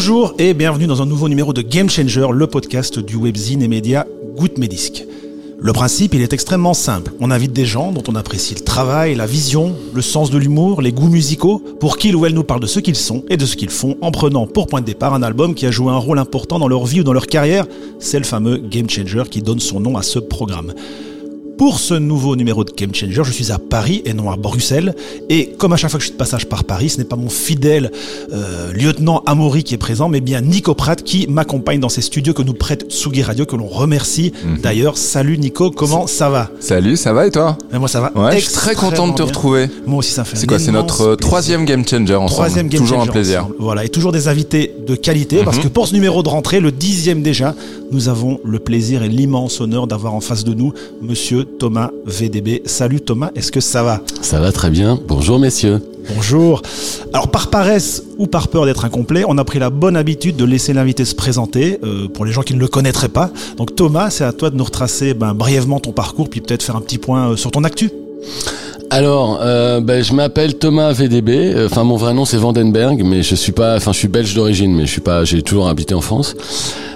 Bonjour et bienvenue dans un nouveau numéro de Game Changer, le podcast du webzine et média Goutte. Le principe, est extrêmement simple. On invite des gens dont on apprécie le travail, la vision, le sens de l'humour, les goûts musicaux, pour qu'ils ou elles nous parlent de ce qu'ils sont et de ce qu'ils font en prenant pour point de départ un album qui a joué un rôle important dans leur vie ou dans leur carrière. C'est le fameux Game Changer qui donne son nom à ce programme. Pour ce nouveau numéro de Game Changer, je suis à Paris et non à Bruxelles. Et comme à chaque fois que je suis de passage par Paris, ce n'est pas mon fidèle euh, lieutenant Amaury qui est présent, mais bien Nico Pratt qui m'accompagne dans ces studios que nous prête Sugi Radio, que l'on remercie. Mhm. D'ailleurs, salut Nico, comment ça va? Salut, ça va et toi? Et Moi ça va. Ouais, je suis très content de te bien. retrouver. Moi aussi ça fait. C'est quoi C'est notre euh, plaisir. troisième Game Changer ensemble. Troisième Game Toujours un plaisir. ensemble. Voilà, et toujours des invités de qualité, parce Mhm. que pour ce numéro de rentrée, le dixième déjà, nous avons le plaisir et l'immense honneur d'avoir en face de nous Monsieur Thomas VDB. Salut Thomas, est-ce que ça va? Ça va très bien. Bonjour messieurs. Bonjour. Alors par paresse ou par peur d'être incomplet, on a pris la bonne habitude de laisser l'invité se présenter euh, pour les gens qui ne le connaîtraient pas. Donc Thomas, c'est à toi de nous retracer ben, brièvement ton parcours, puis peut-être faire un petit point euh, sur ton actu. Alors, euh, ben, je m'appelle Thomas VDB. Euh, Enfin, mon vrai nom c'est Vandenberg, mais je suis pas. Enfin, je suis belge d'origine, mais je suis pas. J'ai toujours habité en France.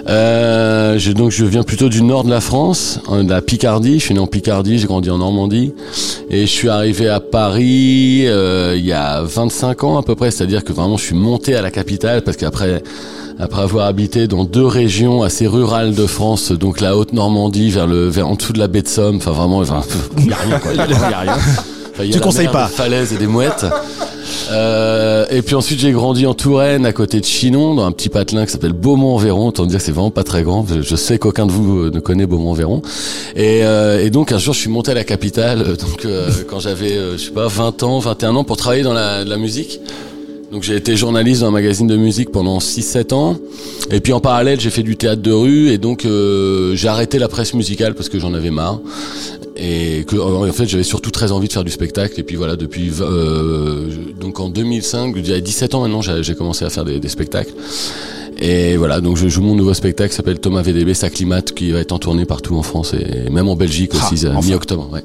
Euh, donc, je viens plutôt du nord de la France, hein, de la Picardie. Je suis né en Picardie, j'ai grandi en Normandie, et je suis arrivé à Paris euh, il y a 25 ans à peu près. C'est-à-dire que vraiment, je suis monté à la capitale parce qu'après. Après avoir habité dans deux régions assez rurales de France, donc la Haute-Normandie vers le vers en dessous de la baie de Somme, enfin vraiment, enfin, il y a rien quoi, il y a, y a rien. Enfin, y a Tu la conseilles pas. Des falaises et des mouettes. Euh, et puis ensuite j'ai grandi en Touraine, à côté de Chinon, dans un petit patelin qui s'appelle Beaumont-Véron. Autant dire que c'est vraiment pas très grand. Je- Je sais qu'aucun de vous euh, ne connaît Beaumont-Véron. Et, euh, et donc un jour je suis monté à la capitale, euh, donc euh, quand j'avais euh, je sais pas 20 ans, 21 ans, pour travailler dans la, la musique. Donc j'ai été journaliste dans un magazine de musique pendant 6-7 ans. Et puis en parallèle j'ai fait du théâtre de rue et donc euh, j'ai arrêté la presse musicale parce que j'en avais marre. Et que en fait j'avais surtout très envie de faire du spectacle. Et puis voilà depuis euh, donc en 2005, il y a 17 ans maintenant j'ai commencé à faire des, des spectacles. Et voilà, donc je joue mon nouveau spectacle qui s'appelle Thomas VDB, s'acclimate, qui va être en tournée partout en France et même en Belgique Ah, aussi, enfin. mi-octobre. Ouais.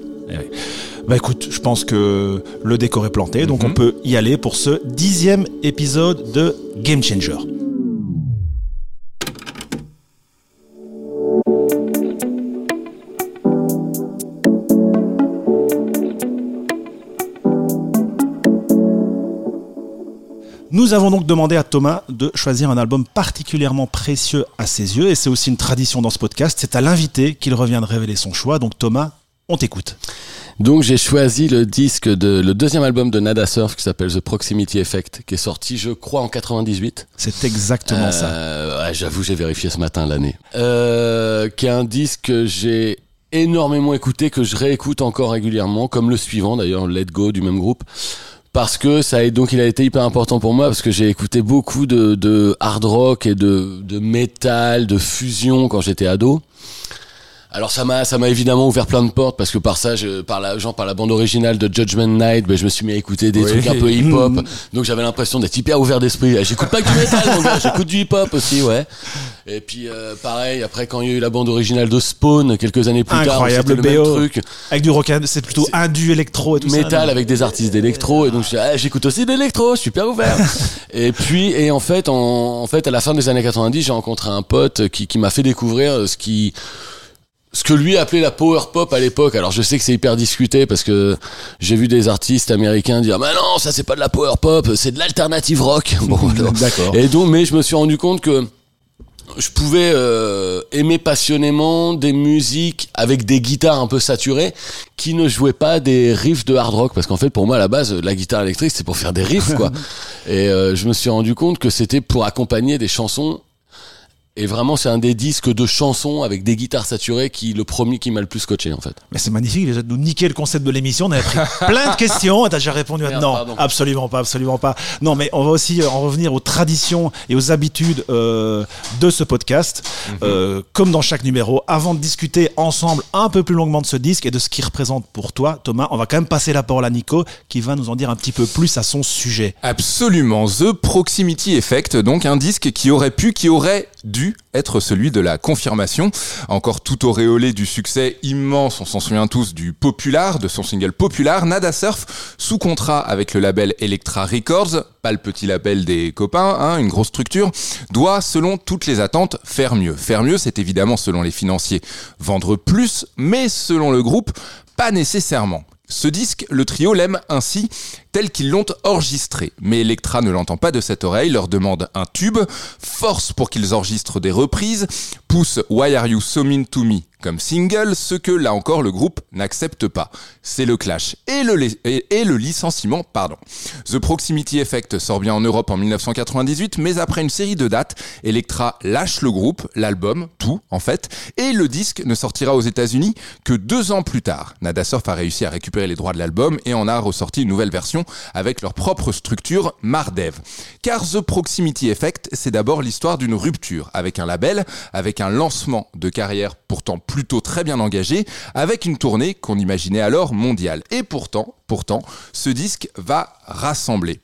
Bah écoute, je pense que le décor est planté, donc Mhm. on peut y aller pour ce dixième épisode de Game Changer. Nous avons donc demandé à Thomas de choisir un album particulièrement précieux à ses yeux, et c'est aussi une tradition dans ce podcast. C'est à l'invité qu'il revient de révéler son choix. Donc Thomas, on t'écoute. Donc j'ai choisi le disque de le deuxième album de Nada Surf qui s'appelle The Proximity Effect qui est sorti je crois en 98. C'est exactement ça. Euh, ouais, j'avoue j'ai vérifié ce matin l'année. Euh, qui est un disque que j'ai énormément écouté que je réécoute encore régulièrement comme le suivant d'ailleurs Let Go du même groupe parce que ça a donc il a été hyper important pour moi parce que j'ai écouté beaucoup de, de hard rock et de, de métal, de fusion quand j'étais ado. Alors ça m'a ça m'a évidemment ouvert plein de portes parce que par ça je, par la genre par la bande originale de Judgment Night ben, je me suis mis à écouter des Oui. trucs un peu hip hop donc j'avais l'impression d'être hyper ouvert d'esprit Ah, j'écoute pas que du métal mon gars j'écoute du hip hop aussi ouais et puis euh, pareil après quand il y a eu la bande originale de Spawn quelques années plus Incroyable, tard c'était le BO. même truc Avec du rock, c'est plutôt indu électro et tout ça. métal non avec des artistes d'électro et donc ah, j'écoute aussi de l'électro super ouvert et puis et en fait en, en fait à la fin des années 90 j'ai rencontré un pote qui, qui m'a fait découvrir ce qui ce que lui appelait la power pop à l'époque. Alors je sais que c'est hyper discuté parce que j'ai vu des artistes américains dire "Mais non, ça c'est pas de la power pop, c'est de l'alternative rock." Bon, D'accord. et donc mais je me suis rendu compte que je pouvais euh, aimer passionnément des musiques avec des guitares un peu saturées qui ne jouaient pas des riffs de hard rock parce qu'en fait pour moi à la base la guitare électrique c'est pour faire des riffs quoi et euh, je me suis rendu compte que c'était pour accompagner des chansons et vraiment c'est un des disques de chansons avec des guitares saturées qui le premier qui m'a le plus scotché en fait Mais c'est magnifique déjà de nous niquer le concept de l'émission. On avait pris plein de questions et t'as déjà répondu à Merde, non, pardon. absolument pas, absolument pas. Non, mais on va aussi euh, en revenir aux traditions et aux habitudes euh, de ce podcast, Euh, comme dans chaque numéro. Avant de discuter ensemble un peu plus longuement de ce disque et de ce qu'il représente pour toi, Thomas, on va quand même passer la parole à Nico qui va nous en dire un petit peu plus à son sujet. Absolument. The Proximity Effect, donc un disque qui aurait pu, qui aurait dû être celui de la confirmation. Encore tout auréolé du succès immense, on s'en souvient tous, du Popular, de son single Popular, Nada Surf, sous contrat avec le label Electra Records, pas le petit label des copains, hein, une grosse structure, doit, selon toutes les attentes, faire mieux. Faire mieux, c'est évidemment, selon les financiers, vendre plus, mais selon le groupe, pas nécessairement. Ce disque, le trio l'aime ainsi, tel qu'ils l'ont enregistré. Mais Electra ne l'entend pas de cette oreille, leur demande un tube, force pour qu'ils enregistrent des reprises, pousse Why Are You So Mean To Me comme single, ce que là encore le groupe n'accepte pas. C'est le clash et le, et, le licenciement, pardon. The Proximity Effect sort bien en Europe en 1998, mais après une série de dates, Electra lâche le groupe, l'album, tout en fait, et le disque ne sortira aux États-Unis que deux ans plus tard. Nada Surf a réussi à récupérer les droits de l'album et en a ressorti une nouvelle version avec leur propre structure Mardev. Car The Proximity Effect, c'est d'abord l'histoire d'une rupture avec un label, avec un lancement de carrière pourtant plutôt très bien engagé, avec une tournée qu'on imaginait alors mondiale. Et pourtant, pourtant, ce disque va rassembler.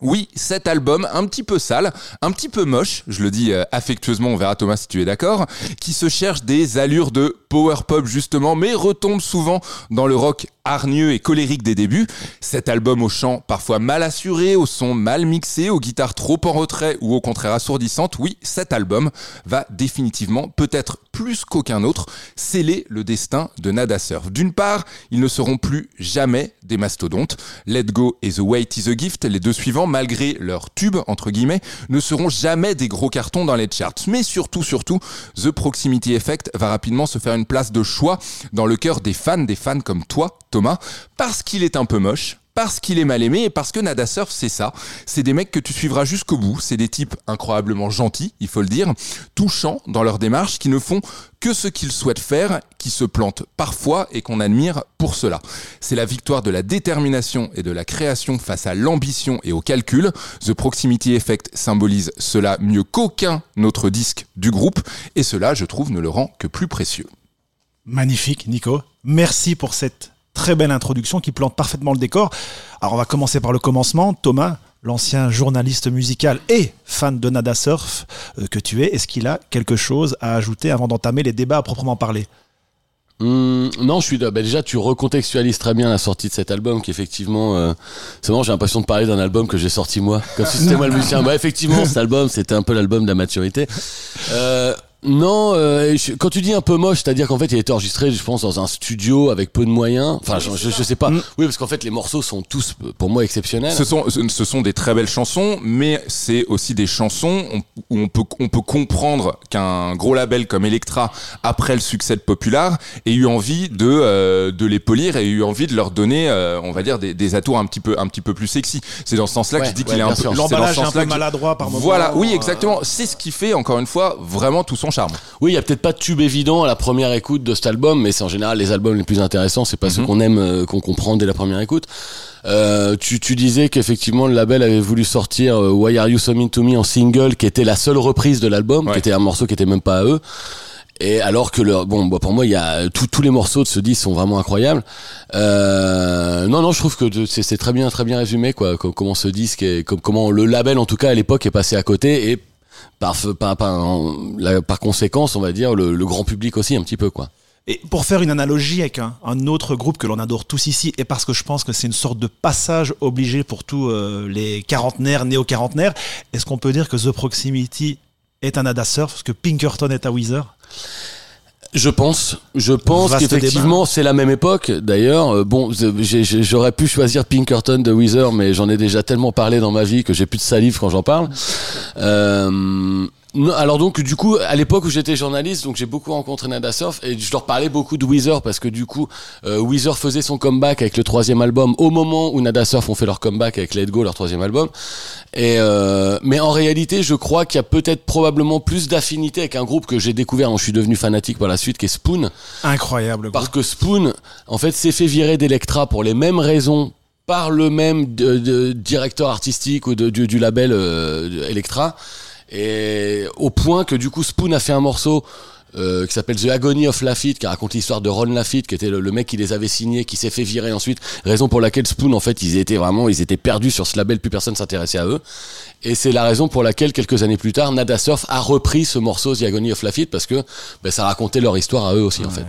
Oui, cet album un petit peu sale, un petit peu moche, je le dis euh, affectueusement, on verra Thomas si tu es d'accord, qui se cherche des allures de power pop justement, mais retombe souvent dans le rock hargneux et colérique des débuts. Cet album au chant parfois mal assuré, au son mal mixé, aux guitares trop en retrait ou au contraire assourdissantes, oui, cet album va définitivement, peut-être plus qu'aucun autre, sceller le destin de Nada Surf. D'une part, ils ne seront plus jamais des mastodontes. Let Go et The Wait is a Gift, les deux suivants, malgré leur tube, entre guillemets, ne seront jamais des gros cartons dans les charts. Mais surtout, surtout, The Proximity Effect va rapidement se faire une place de choix dans le cœur des fans, des fans comme toi, Thomas, parce qu'il est un peu moche, parce qu'il est mal aimé et parce que Nada Surf, c'est ça. C'est des mecs que tu suivras jusqu'au bout. C'est des types incroyablement gentils, il faut le dire, touchants dans leur démarche, qui ne font que ce qu'ils souhaitent faire, qui se plantent parfois et qu'on admire pour cela. C'est la victoire de la détermination et de la création face à l'ambition et au calcul. The Proximity Effect symbolise cela mieux qu'aucun autre disque du groupe et cela, je trouve, ne le rend que plus précieux. Magnifique, Nico. Merci pour cette très belle introduction qui plante parfaitement le décor. Alors on va commencer par le commencement. Thomas, l'ancien journaliste musical et fan de Nada Surf euh, que tu es, est-ce qu'il a quelque chose à ajouter avant d'entamer les débats à proprement parler? Mmh, non, je suis bah déjà tu recontextualises très bien la sortie de cet album qui effectivement euh, c'est bon, j'ai l'impression de parler d'un album que j'ai sorti moi comme si c'était moi le musicien. Bah effectivement, cet album, c'était un peu l'album de la maturité. Euh, non, euh, je- quand tu dis un peu moche, c'est-à-dire qu'en fait, il a été enregistré, je pense, dans un studio avec peu de moyens. Enfin, je, je, je sais pas. Mm. Oui, parce qu'en fait, les morceaux sont tous, pour moi, exceptionnels. Ce sont, ce ce sont des très belles chansons, mais c'est aussi des chansons on- où on peut, on peut comprendre qu'un gros label comme Electra, après le succès de Popular, ait eu envie de, euh, de les polir et ait eu envie de leur donner, euh, on va dire, des, des atours un petit peu, un petit peu plus sexy. C'est dans ce sens-là que Ouais, je dis ouais, qu'il est un peu, L'emballage est un peu que maladroit par moment. Voilà, oui, Euh, exactement. C'est ce qui fait, encore une fois, vraiment tout son charme. Oui, il y a peut-être pas de tube évident à la première écoute de cet album, mais c'est en général les albums les plus intéressants, c'est pas ceux Mhm. qu'on aime, euh, qu'on comprend dès la première écoute. Euh, tu, tu disais qu'effectivement le label avait voulu sortir euh, Why Are You So Mean To Me en single, qui était la seule reprise de l'album, Ouais. qui était un morceau qui était même pas à eux. Et alors que le, bon, bah, pour moi, il y a tous tous les morceaux de ce disque sont vraiment incroyables. Euh, non, non, je trouve que c'est très bien, très bien résumé, quoi. co- Comment ce disque, est, com- comment le label, en tout cas à l'époque, est passé à côté et par, par, par, par conséquence, on va dire le, grand public aussi un petit peu, quoi. Et pour faire une analogie avec un, autre groupe que l'on adore tous ici, et parce que je pense que c'est une sorte de passage obligé pour tous euh, les quarantenaires, néo-quarantenaires, est-ce qu'on peut dire que The Proximity est un Nada Surf, que Pinkerton est à Weezer? Je pense, je pense qu'effectivement c'est la même époque. D'ailleurs, Euh, bon, j'aurais pu choisir Pinkerton de Weezer, mais j'en ai déjà tellement parlé dans ma vie que j'ai plus de salive quand j'en parle. Euh, non, alors donc du coup à l'époque où j'étais journaliste donc j'ai beaucoup rencontré Nada Surf et je leur parlais beaucoup de Weezer parce que du coup euh, Weezer faisait son comeback avec le troisième album au moment où Nada Surf ont fait leur comeback avec Let Go leur troisième album et euh, mais en réalité je crois qu'il y a peut-être probablement plus d'affinité avec un groupe que j'ai découvert dont je suis devenu fanatique par la suite qui est Spoon Incroyable. parce que Spoon, en fait, s'est fait virer d'Electra pour les mêmes raisons par le même de- de directeur artistique ou de- du, du label euh, Electra. Et au point que du coup Spoon a fait un morceau euh, qui s'appelle The Agony of Lafitte, qui raconte l'histoire de Ron Lafitte, qui était le, le mec qui les avait signés, qui s'est fait virer ensuite. Raison pour laquelle Spoon, en fait, ils étaient vraiment, ils étaient perdus sur ce label, plus personne s'intéressait à eux. Et c'est la raison pour laquelle, quelques années plus tard, Nada Surf a repris ce morceau The Agony of Lafitte, parce que ben, ça racontait leur histoire à eux aussi, en fait.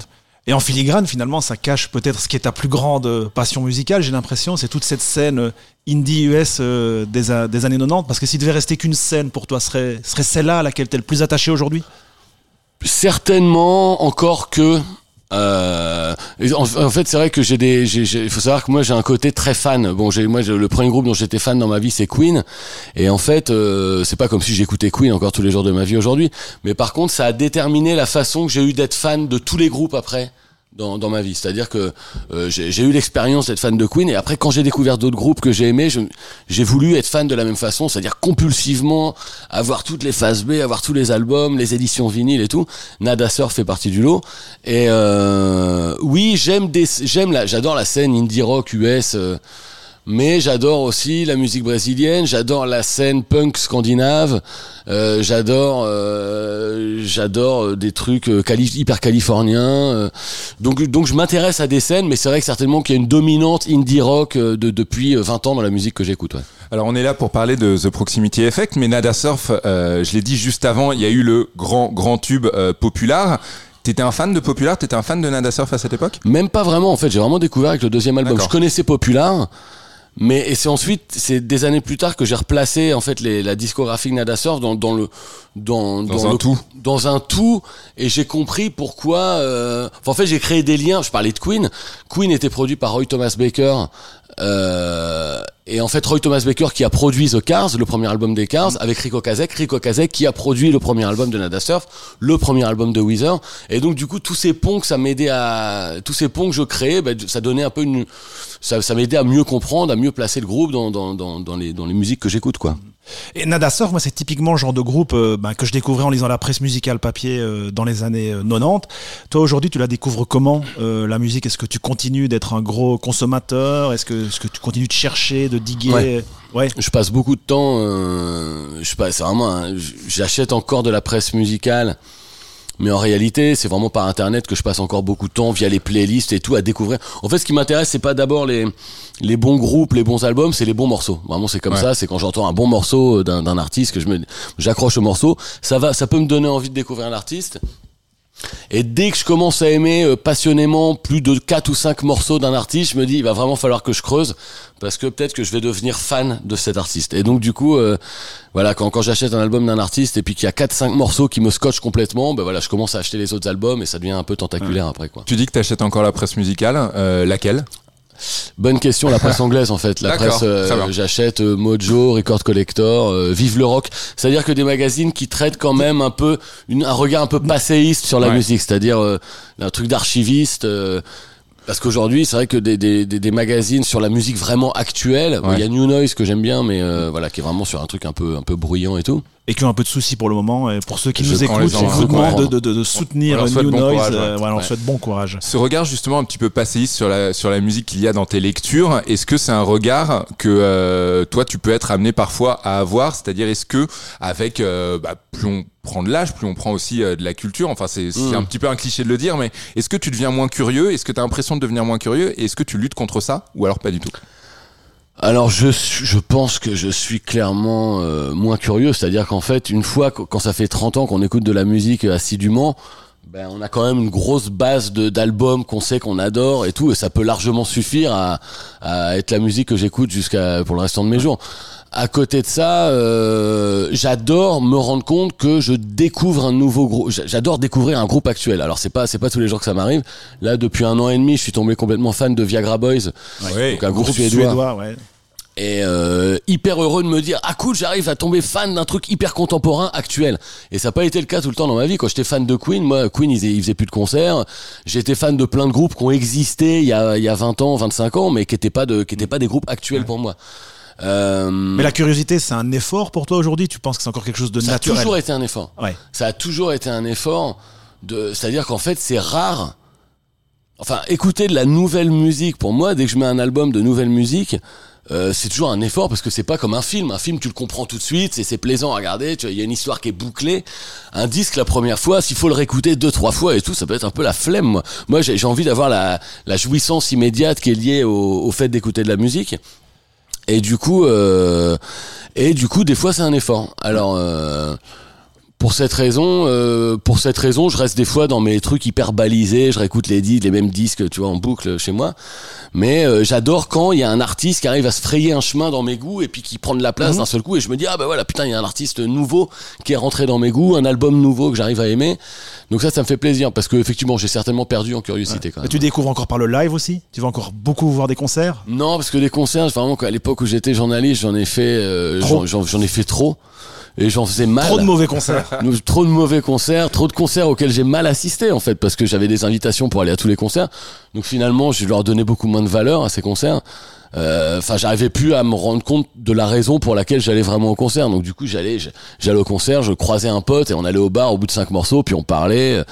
Et en filigrane, finalement, ça cache peut-être ce qui est ta plus grande passion musicale, j'ai l'impression, c'est toute cette scène indie US euh, des, années 90. Parce que s'il devait rester qu'une scène pour toi, serait, serait celle-là à laquelle tu le plus attaché aujourd'hui? Certainement encore que. Euh, en, en fait, c'est vrai que j'ai des. Il faut savoir que moi, j'ai un côté très fan. Bon, j'ai moi, le premier groupe dont j'étais fan dans ma vie, c'est Queen. Et en fait, euh, c'est pas comme si j'écoutais Queen encore tous les jours de ma vie aujourd'hui. Mais par contre, ça a déterminé la façon que j'ai eu d'être fan de tous les groupes après. Dans, dans ma vie, c'est-à-dire que euh, j'ai eu l'expérience d'être fan de Queen et après quand j'ai découvert d'autres groupes que j'ai aimés, j'ai voulu être fan de la même façon, c'est-à-dire compulsivement avoir toutes les phases B, avoir tous les albums, les éditions vinyles et tout. Nada Surf fait partie du lot. Et euh, oui, j'aime j'aime j'adore la scène indie rock US. euh, mais j'adore aussi la musique brésilienne, j'adore la scène punk scandinave, euh, j'adore euh, j'adore euh, des trucs cali- hyper californiens. donc donc je m'intéresse à des scènes, mais c'est vrai que certainement qu'il y a une dominante indie rock de, depuis euh, 20 ans dans la musique que j'écoute. Ouais. Alors on est là pour parler de The Proximity Effect, mais Nada Surf, euh, je l'ai dit juste avant, il y a eu le grand grand tube Popular. T'étais un fan de Popular? T'étais un fan de Nada Surf à cette époque? Même pas vraiment en fait, j'ai vraiment découvert avec le deuxième album. Je connaissais Popular. Mais et c'est ensuite, c'est des années plus tard que j'ai replacé en fait les, la discographie Nada Surf dans, dans le dans, Dans un le- tout. dans un tout et j'ai compris pourquoi. Euh... en fait, j'ai créé des liens. Je parlais de Queen. Queen était produit par Roy Thomas Baker. Euh, et en fait, Roy Thomas Baker qui a produit The Cars, le premier album des Cars, avec Rico Kazek. Rico Kazek qui a produit le premier album de Nada Surf, le premier album de Weezer. Et donc, du coup, tous ces ponts que ça m'aidait à, tous ces ponts que je créais, ben, ça donnait un peu une, ça, ça m'aidait à mieux comprendre, à mieux placer le groupe dans, dans, dans, dans les, dans les musiques que j'écoute, quoi. Et Nada Surf, moi, c'est typiquement le genre de groupe euh, ben, que je découvrais en lisant la presse musicale papier euh, dans les années euh, 90. Toi, aujourd'hui, tu la découvres comment, euh, la musique? Est-ce que tu continues d'être un gros consommateur? Est-ce que, est-ce que tu continues de chercher, de diguer? Ouais. Ouais. Je passe beaucoup de temps, euh, je passe vraiment, un- j'achète encore de la presse musicale, mais en réalité, c'est vraiment par internet que je passe encore beaucoup de temps via les playlists et tout à découvrir. En fait, ce qui m'intéresse, c'est pas d'abord les les bons groupes, les bons albums, c'est les bons morceaux. Vraiment, c'est comme Ouais. ça. C'est quand j'entends un bon morceau d'un d'un artiste que je me j'accroche au morceau. Ça va, ça peut me donner envie de découvrir l'artiste. Et dès que je commence à aimer euh, passionnément plus de 4 ou 5 morceaux d'un artiste, je me dis il va vraiment falloir que je creuse parce que peut-être que je vais devenir fan de cet artiste. Et donc du coup euh, voilà, quand, quand j'achète un album d'un artiste et puis qu'il y a 4 5 morceaux qui me scotchent complètement, ben voilà, je commence à acheter les autres albums et ça devient un peu tentaculaire après quoi. Tu dis que t'achètes encore la presse musicale, euh, laquelle? Bonne question, la presse anglaise en fait. La presse, euh, j'achète euh, Mojo, Record Collector, euh, Vive le Rock. C'est-à-dire que des magazines qui traitent quand même un peu, une, un regard un peu passéiste sur la Ouais. musique, c'est-à-dire euh, un truc d'archiviste. parce qu'aujourd'hui, c'est vrai que des, des, des, des magazines sur la musique vraiment actuelle, il Ouais. y a New Noise que j'aime bien, mais euh, voilà, qui est vraiment sur un truc un peu un peu bruyant et tout. Et qui ont un peu de soucis pour le moment. Et pour ceux qui Je nous écoutent, gens, vous je demande de, de, de soutenir On New bon Noise. courage, ouais. euh, voilà, on Ouais. souhaite bon courage. Ce regard justement un petit peu passéiste sur la, sur la musique qu'il y a dans tes lectures, est-ce que c'est un regard que euh, toi tu peux être amené parfois à avoir? C'est-à-dire est-ce que avec euh, bah, plus on prend de l'âge, plus on prend aussi euh, de la culture, enfin c'est c'est Mm. un petit peu un cliché de le dire, mais est-ce que tu deviens moins curieux? Est-ce que tu as l'impression de devenir moins curieux? Et est-ce que tu luttes contre ça Ou alors pas du tout? Alors je je pense que je suis clairement euh, moins curieux, c'est-à-dire qu'en fait une fois quand ça fait 30 ans qu'on écoute de la musique euh, assidûment, ben on a quand même une grosse base de d'albums qu'on sait qu'on adore et tout et ça peut largement suffire à, à être la musique que j'écoute jusqu'à pour le restant de mes jours. À côté de ça, euh, j'adore me rendre compte que je découvre un nouveau groupe. J'a- J'adore découvrir un groupe actuel. Alors c'est pas c'est pas tous les jours que ça m'arrive. Là depuis un an et demi, je suis tombé complètement fan de Viagra Boys, Ouais. donc un groupe suédois Suédois, ouais. Et euh, hyper heureux de me dire ah cool j'arrive à tomber fan d'un truc hyper contemporain actuel. Et ça n'a pas été le cas tout le temps dans ma vie. Quand j'étais fan de Queen moi Queen ils, ils faisaient plus de concerts. J'étais fan de plein de groupes qui ont existé il y a, il y a 20 ans 25 ans mais qui étaient pas de qui étaient pas des groupes actuels pour moi. Euh, Mais la curiosité, c'est un effort pour toi aujourd'hui? Tu penses que c'est encore quelque chose de ça a naturel? toujours été un effort. Ouais. ça a toujours été un effort de c'est à dire qu'en fait c'est rare. Enfin écouter de la nouvelle musique pour moi dès que je mets un album de nouvelle musique euh, c'est toujours un effort parce que c'est pas comme un film. Un film, tu le comprends tout de suite, c'est plaisant à regarder. Il y a une histoire qui est bouclée. Un disque, la première fois, s'il faut le réécouter deux, trois fois et tout, ça peut être un peu la flemme. Moi, j'ai envie d'avoir la, jouissance immédiate qui est liée au, au fait d'écouter de la musique. Et du coup, euh, et du coup, des fois, c'est un effort. Alors. Euh, pour cette raison, euh, pour cette raison, je reste des fois dans mes trucs hyper balisés. Je réécoute les, di- les mêmes disques, tu vois, en boucle chez moi. Mais euh, j'adore quand il y a un artiste qui arrive à se frayer un chemin dans mes goûts et puis qui prend de la place d'un seul coup. Et je me dis ah bah voilà, putain, il y a un artiste nouveau qui est rentré dans mes goûts, un album nouveau que j'arrive à aimer. Donc ça, ça me fait plaisir parce que effectivement, j'ai certainement perdu en curiosité quand Mais même. tu découvres encore par le live aussi? Tu vas encore beaucoup voir des concerts? Non, parce que les concerts, vraiment, à l'époque où j'étais journaliste, j'en ai fait, euh, j'en ai fait trop. Et j'en faisais mal. Trop de mauvais concerts. Trop de mauvais concerts, trop de concerts auxquels j'ai mal assisté en fait parce que j'avais des invitations pour aller à tous les concerts. Donc finalement, je leur donnais beaucoup moins de valeur à ces concerts. Euh, Enfin, j'arrivais plus à me rendre compte de la raison pour laquelle j'allais vraiment au concert. Donc du coup, j'allais, j'allais au concert, je croisais un pote et on allait au bar au bout de cinq morceaux, puis on parlait.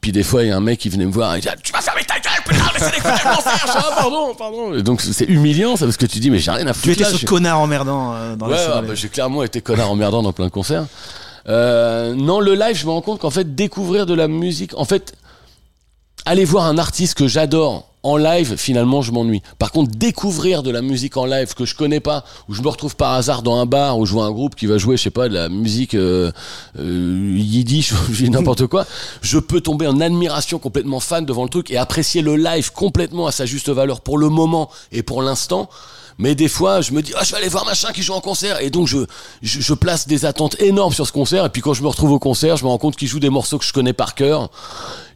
Puis des fois, il y a un mec qui venait me voir, et il dit, tu vas fermer ta gueule, putain, laissez d'écouter le concert. Ah, pardon, pardon. Et donc c'est humiliant, ça, parce que tu dis, mais j'ai rien à foutre. tu étais là, ce connard emmerdant euh, dans Ouais, les ouais, soirées. bah, j'ai clairement été connard emmerdant dans plein de concerts. Euh, non, le live, je me rends compte qu'en fait, découvrir de la musique, en fait, aller voir un artiste que j'adore en live, finalement, je m'ennuie. Par contre, découvrir de la musique en live que je connais pas, où je me retrouve par hasard dans un bar où je vois un groupe qui va jouer, je sais pas, de la musique euh, euh, yiddish, n'importe quoi, je peux tomber en admiration complètement fan devant le truc et apprécier le live complètement à sa juste valeur pour le moment et pour l'instant. Mais des fois, je me dis, ah, je vais aller voir machin qui joue en concert. Et donc, je, je, je place des attentes énormes sur ce concert. Et puis, quand je me retrouve au concert, je me rends compte qu'il joue des morceaux que je connais par cœur.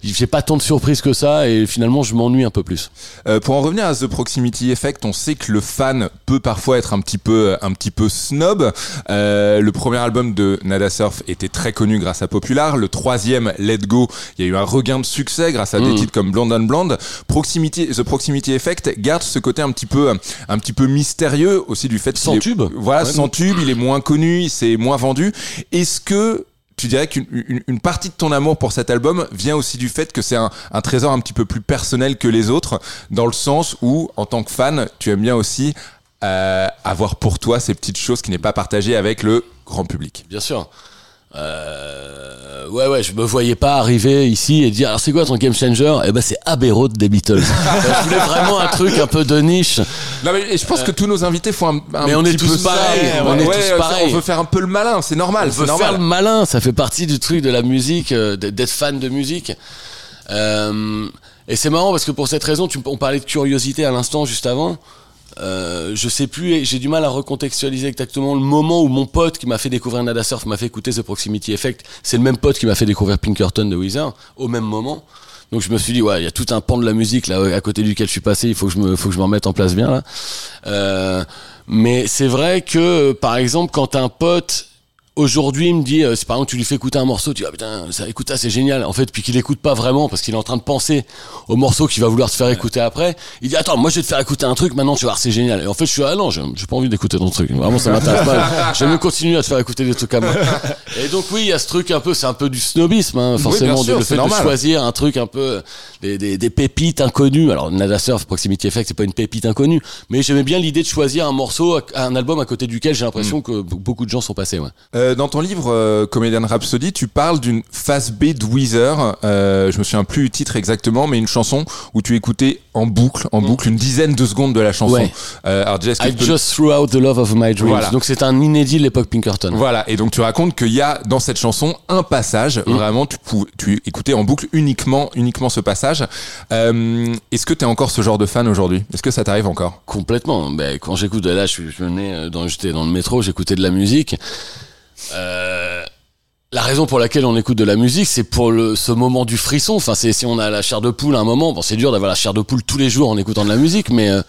J'ai pas tant de surprises que ça. Et finalement, je m'ennuie un peu plus. Euh, pour en revenir à The Proximity Effect, on sait que le fan peut parfois être un petit peu, un petit peu snob. Euh, le premier album de Nada Surf était très connu grâce à Popular. Le troisième, Let Go, il y a eu un regain de succès grâce à des Mhm. titres comme Blonde and Blonde. Proximity, The Proximity Effect garde ce côté un petit peu, un petit peu mystérieux aussi du fait Sans est- tube. Voilà, Ouais, sans tube, il est moins connu, c'est moins vendu. Est-ce que tu dirais qu'une une, une partie de ton amour pour cet album vient aussi du fait que c'est un, un trésor un petit peu plus personnel que les autres, dans le sens où, en tant que fan, tu aimes bien aussi euh, avoir pour toi ces petites choses qui n'est pas partagées avec le grand public. Bien sûr. Euh, ouais, ouais, je me voyais pas arriver ici et dire, alors c'est quoi ton game changer? Eh ben, c'est Abbey Road des Beatles. je voulais vraiment un truc un peu de niche. Non mais je pense que tous nos invités font un, un Mais on petit est tous peu pareils, on est tous pareils. On veut faire un peu le malin, c'est normal, On veut normal. faire le malin, ça fait partie du truc de la musique, euh, d'être fan de musique. Euh, et c'est marrant parce que pour cette raison, tu, on parlait de curiosité à l'instant, juste avant. Euh, je sais plus, j'ai du mal à recontextualiser exactement le moment où mon pote qui m'a fait découvrir Nada Surf m'a fait écouter The Proximity Effect. C'est le même pote qui m'a fait découvrir Pinkerton de Weezer au même moment. Donc je me suis dit ouais, il y a tout un pan de la musique là à côté duquel je suis passé. Il faut que je me, faut que je me remette en place bien là. Euh, mais c'est vrai que par exemple quand un pote aujourd'hui il me dit euh, c'est par exemple tu lui fais écouter un morceau tu dis ah putain ça écoute ça c'est génial. En fait puis qu'il écoute pas vraiment parce qu'il est en train de penser au morceau qu'il va vouloir te faire écouter après. Il dit attends moi je vais te faire écouter un truc maintenant tu vas voir c'est génial. Et en fait je suis ah non j'ai pas envie d'écouter ton truc. Vraiment ça m'intéresse pas. Je vais me continuer à te faire écouter des trucs à moi. Et donc oui il y a ce truc un peu c'est un peu du snobisme hein, forcément sûr, de, le fait de choisir un truc un peu des, des, des pépites inconnues. Alors Nada Surf Proximity Effect c'est pas une pépite inconnue mais j'aimais bien l'idée de choisir un morceau un album à côté duquel j'ai l'impression que beaucoup de gens sont passés ouais. Euh, dans ton livre euh, Comedian Rhapsody, tu parles d'une phase B de Weezer. Euh, je me souviens plus du titre exactement, mais une chanson où tu écoutais en boucle, en boucle, une dizaine de secondes de la chanson. Ouais. Euh, alors déjà, I just threw out the love of my dreams. Voilà. Donc c'est un inédit de l'époque Pinkerton. Voilà, et donc tu racontes qu'il y a dans cette chanson un passage, Mm. vraiment, tu, pou- tu écoutais en boucle uniquement, uniquement ce passage. Euh, Est-ce que tu es encore ce genre de fan aujourd'hui? Est-ce que ça t'arrive encore? Complètement. Ben, quand j'écoute, là, je, je venais euh, dans, j'étais dans le métro, j'écoutais de la musique. Euh, la raison pour laquelle on écoute de la musique, c'est pour le, ce moment du frisson. Enfin, c'est si on a la chair de poule à un moment. Bon, c'est dur d'avoir la chair de poule tous les jours en écoutant de la musique, mais euh,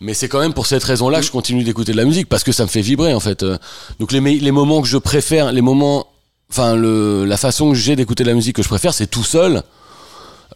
mais c'est quand même pour cette raison-là que je continue d'écouter de la musique parce que ça me fait vibrer en fait. Euh, Donc les les moments que je préfère, les moments, enfin le la façon que j'ai d'écouter de la musique que je préfère, c'est tout seul.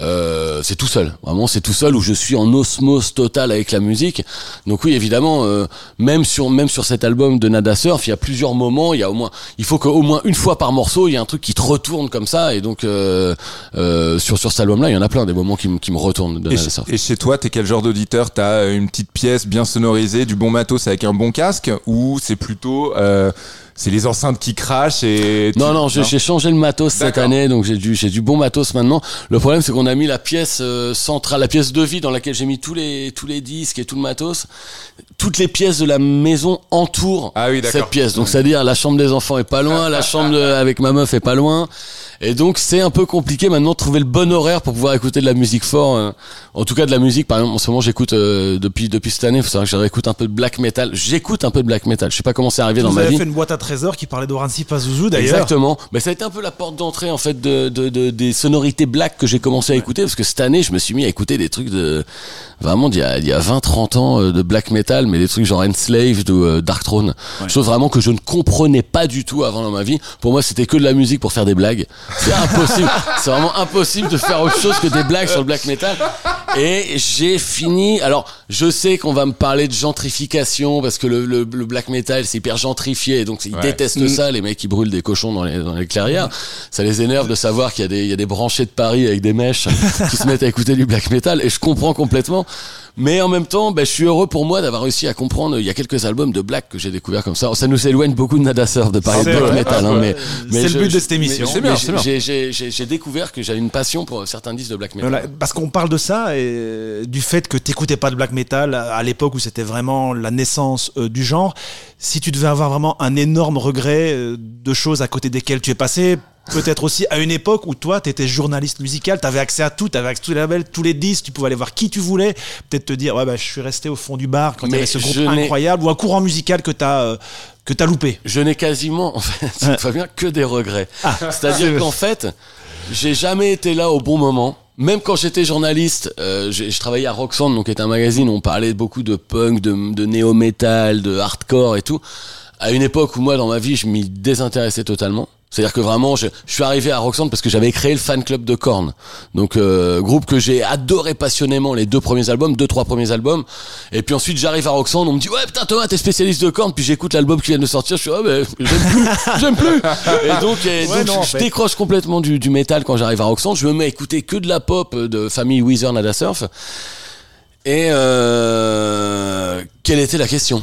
Euh, c'est tout seul. Vraiment, c'est tout seul où je suis en osmose totale avec la musique. Donc oui, évidemment, euh, même sur même sur cet album de Nada Surf, il y a plusieurs moments. Il y a au moins, il faut qu'au moins une fois par morceau, il y a un truc qui te retourne comme ça. Et donc euh, euh, sur sur cet album-là, il y en a plein des moments qui, me- qui me retournent de Et, Nada chez- Surf. et chez toi, t'es quel genre d'auditeur? T'as euh, une petite pièce bien sonorisée, du bon matos avec un bon casque, ou c'est plutôt euh, c'est les enceintes qui crachent et tu- Non, non, j'ai j'ai changé le matos cette année, donc j'ai du, j'ai du bon matos maintenant. Le problème, c'est qu'on a mis la pièce euh, centrale, la pièce de vie dans laquelle j'ai mis tous les, tous les disques et tout le matos. Toutes les pièces de la maison entourent Ah oui, cette pièce. Donc, c'est-à-dire, la chambre des enfants est pas loin, la chambre de- avec ma meuf est pas loin. Et donc, c'est un peu compliqué maintenant de trouver le bon horaire pour pouvoir écouter de la musique fort. euh. En tout cas, de la musique, par exemple, en ce moment, j'écoute, euh, depuis, depuis cette année, faut savoir que j'écoute un peu de black metal. J'écoute un peu de black metal. Je sais pas comment c'est arrivé dans Vous ma avez vie. fait une boîte à trésors qui parlait d'Oranzi Pazuzu d'ailleurs. Exactement. Mais ça a été un peu la porte d'entrée en fait de, de, de- des sonorités black que j'ai commencé à écouter parce que cette année je me suis mis à écouter des trucs de vraiment d'il y a, il y a 20 30 ans euh, de black metal mais des trucs genre Enslaved ou euh, Dark Throne. Chose vraiment que je ne comprenais pas du tout avant dans ma vie. Pour moi c'était que de la musique pour faire des blagues. C'est impossible. C'est vraiment impossible de faire autre chose que des blagues sur le black metal. Et j'ai fini. Alors, je sais qu'on va me parler de gentrification parce que le, le, le black metal c'est hyper gentrifié, donc ils Ouais. détestent ça, les mecs qui brûlent des cochons dans les, dans les clairières. Ça les énerve de savoir qu'il y a des, il y a des branchés de Paris avec des mèches qui se mettent à écouter du black metal, et je comprends complètement. Mais en même temps, ben, je suis heureux pour moi d'avoir réussi à comprendre. Il y a quelques albums de black que j'ai découvert comme ça. Ça nous éloigne beaucoup de Nada Surf de parler de vrai. metal, hein, mais, mais C'est le but de cette émission. j'ai- découvert que j'avais une passion pour certains disques de black metal. Voilà, parce qu'on parle de ça et euh, du fait que t'écoutais pas de black metal à l'époque où c'était vraiment la naissance euh, du genre. Si tu devais avoir vraiment un énorme regret euh, de choses à côté desquelles tu es passé, peut-être aussi à une époque où toi t'étais journaliste musical, t'avais accès à tout, t'avais accès à tous les labels, tous les disques, tu pouvais aller voir qui tu voulais, peut-être te dire ouais bah je suis resté au fond du bar quand il y avait ce groupe incroyable ou un courant musical que t'as euh, que t'as loupé. je n'ai quasiment, en fait, Fabien, que des regrets. Ah. C'est-à-dire qu'en fait, j'ai jamais été là au bon moment. Même quand j'étais journaliste, euh, je travaillais à Roxanne, donc qui est un magazine où on parlait beaucoup de punk, de, de néo-metal, de hardcore et tout. À une époque où moi, dans ma vie, je m'y désintéressais totalement. C'est-à-dire que vraiment, je, je suis arrivé à Roxanne parce que j'avais créé le fan club de Korn. Donc, euh, groupe que j'ai adoré passionnément les deux premiers albums, deux, trois premiers albums. Et puis ensuite, j'arrive à Roxanne, on me dit, ouais, putain, Thomas, t'es spécialiste de Korn. Puis j'écoute l'album qui vient de sortir, je suis, ah, ben, j'aime plus, j'aime plus. Et donc, et Ouais, donc, non, je décroche complètement du, du métal quand j'arrive à Roxanne. Je me mets à écouter que de la pop de famille Weezer, Nada Surf. Et, euh, quelle était la question?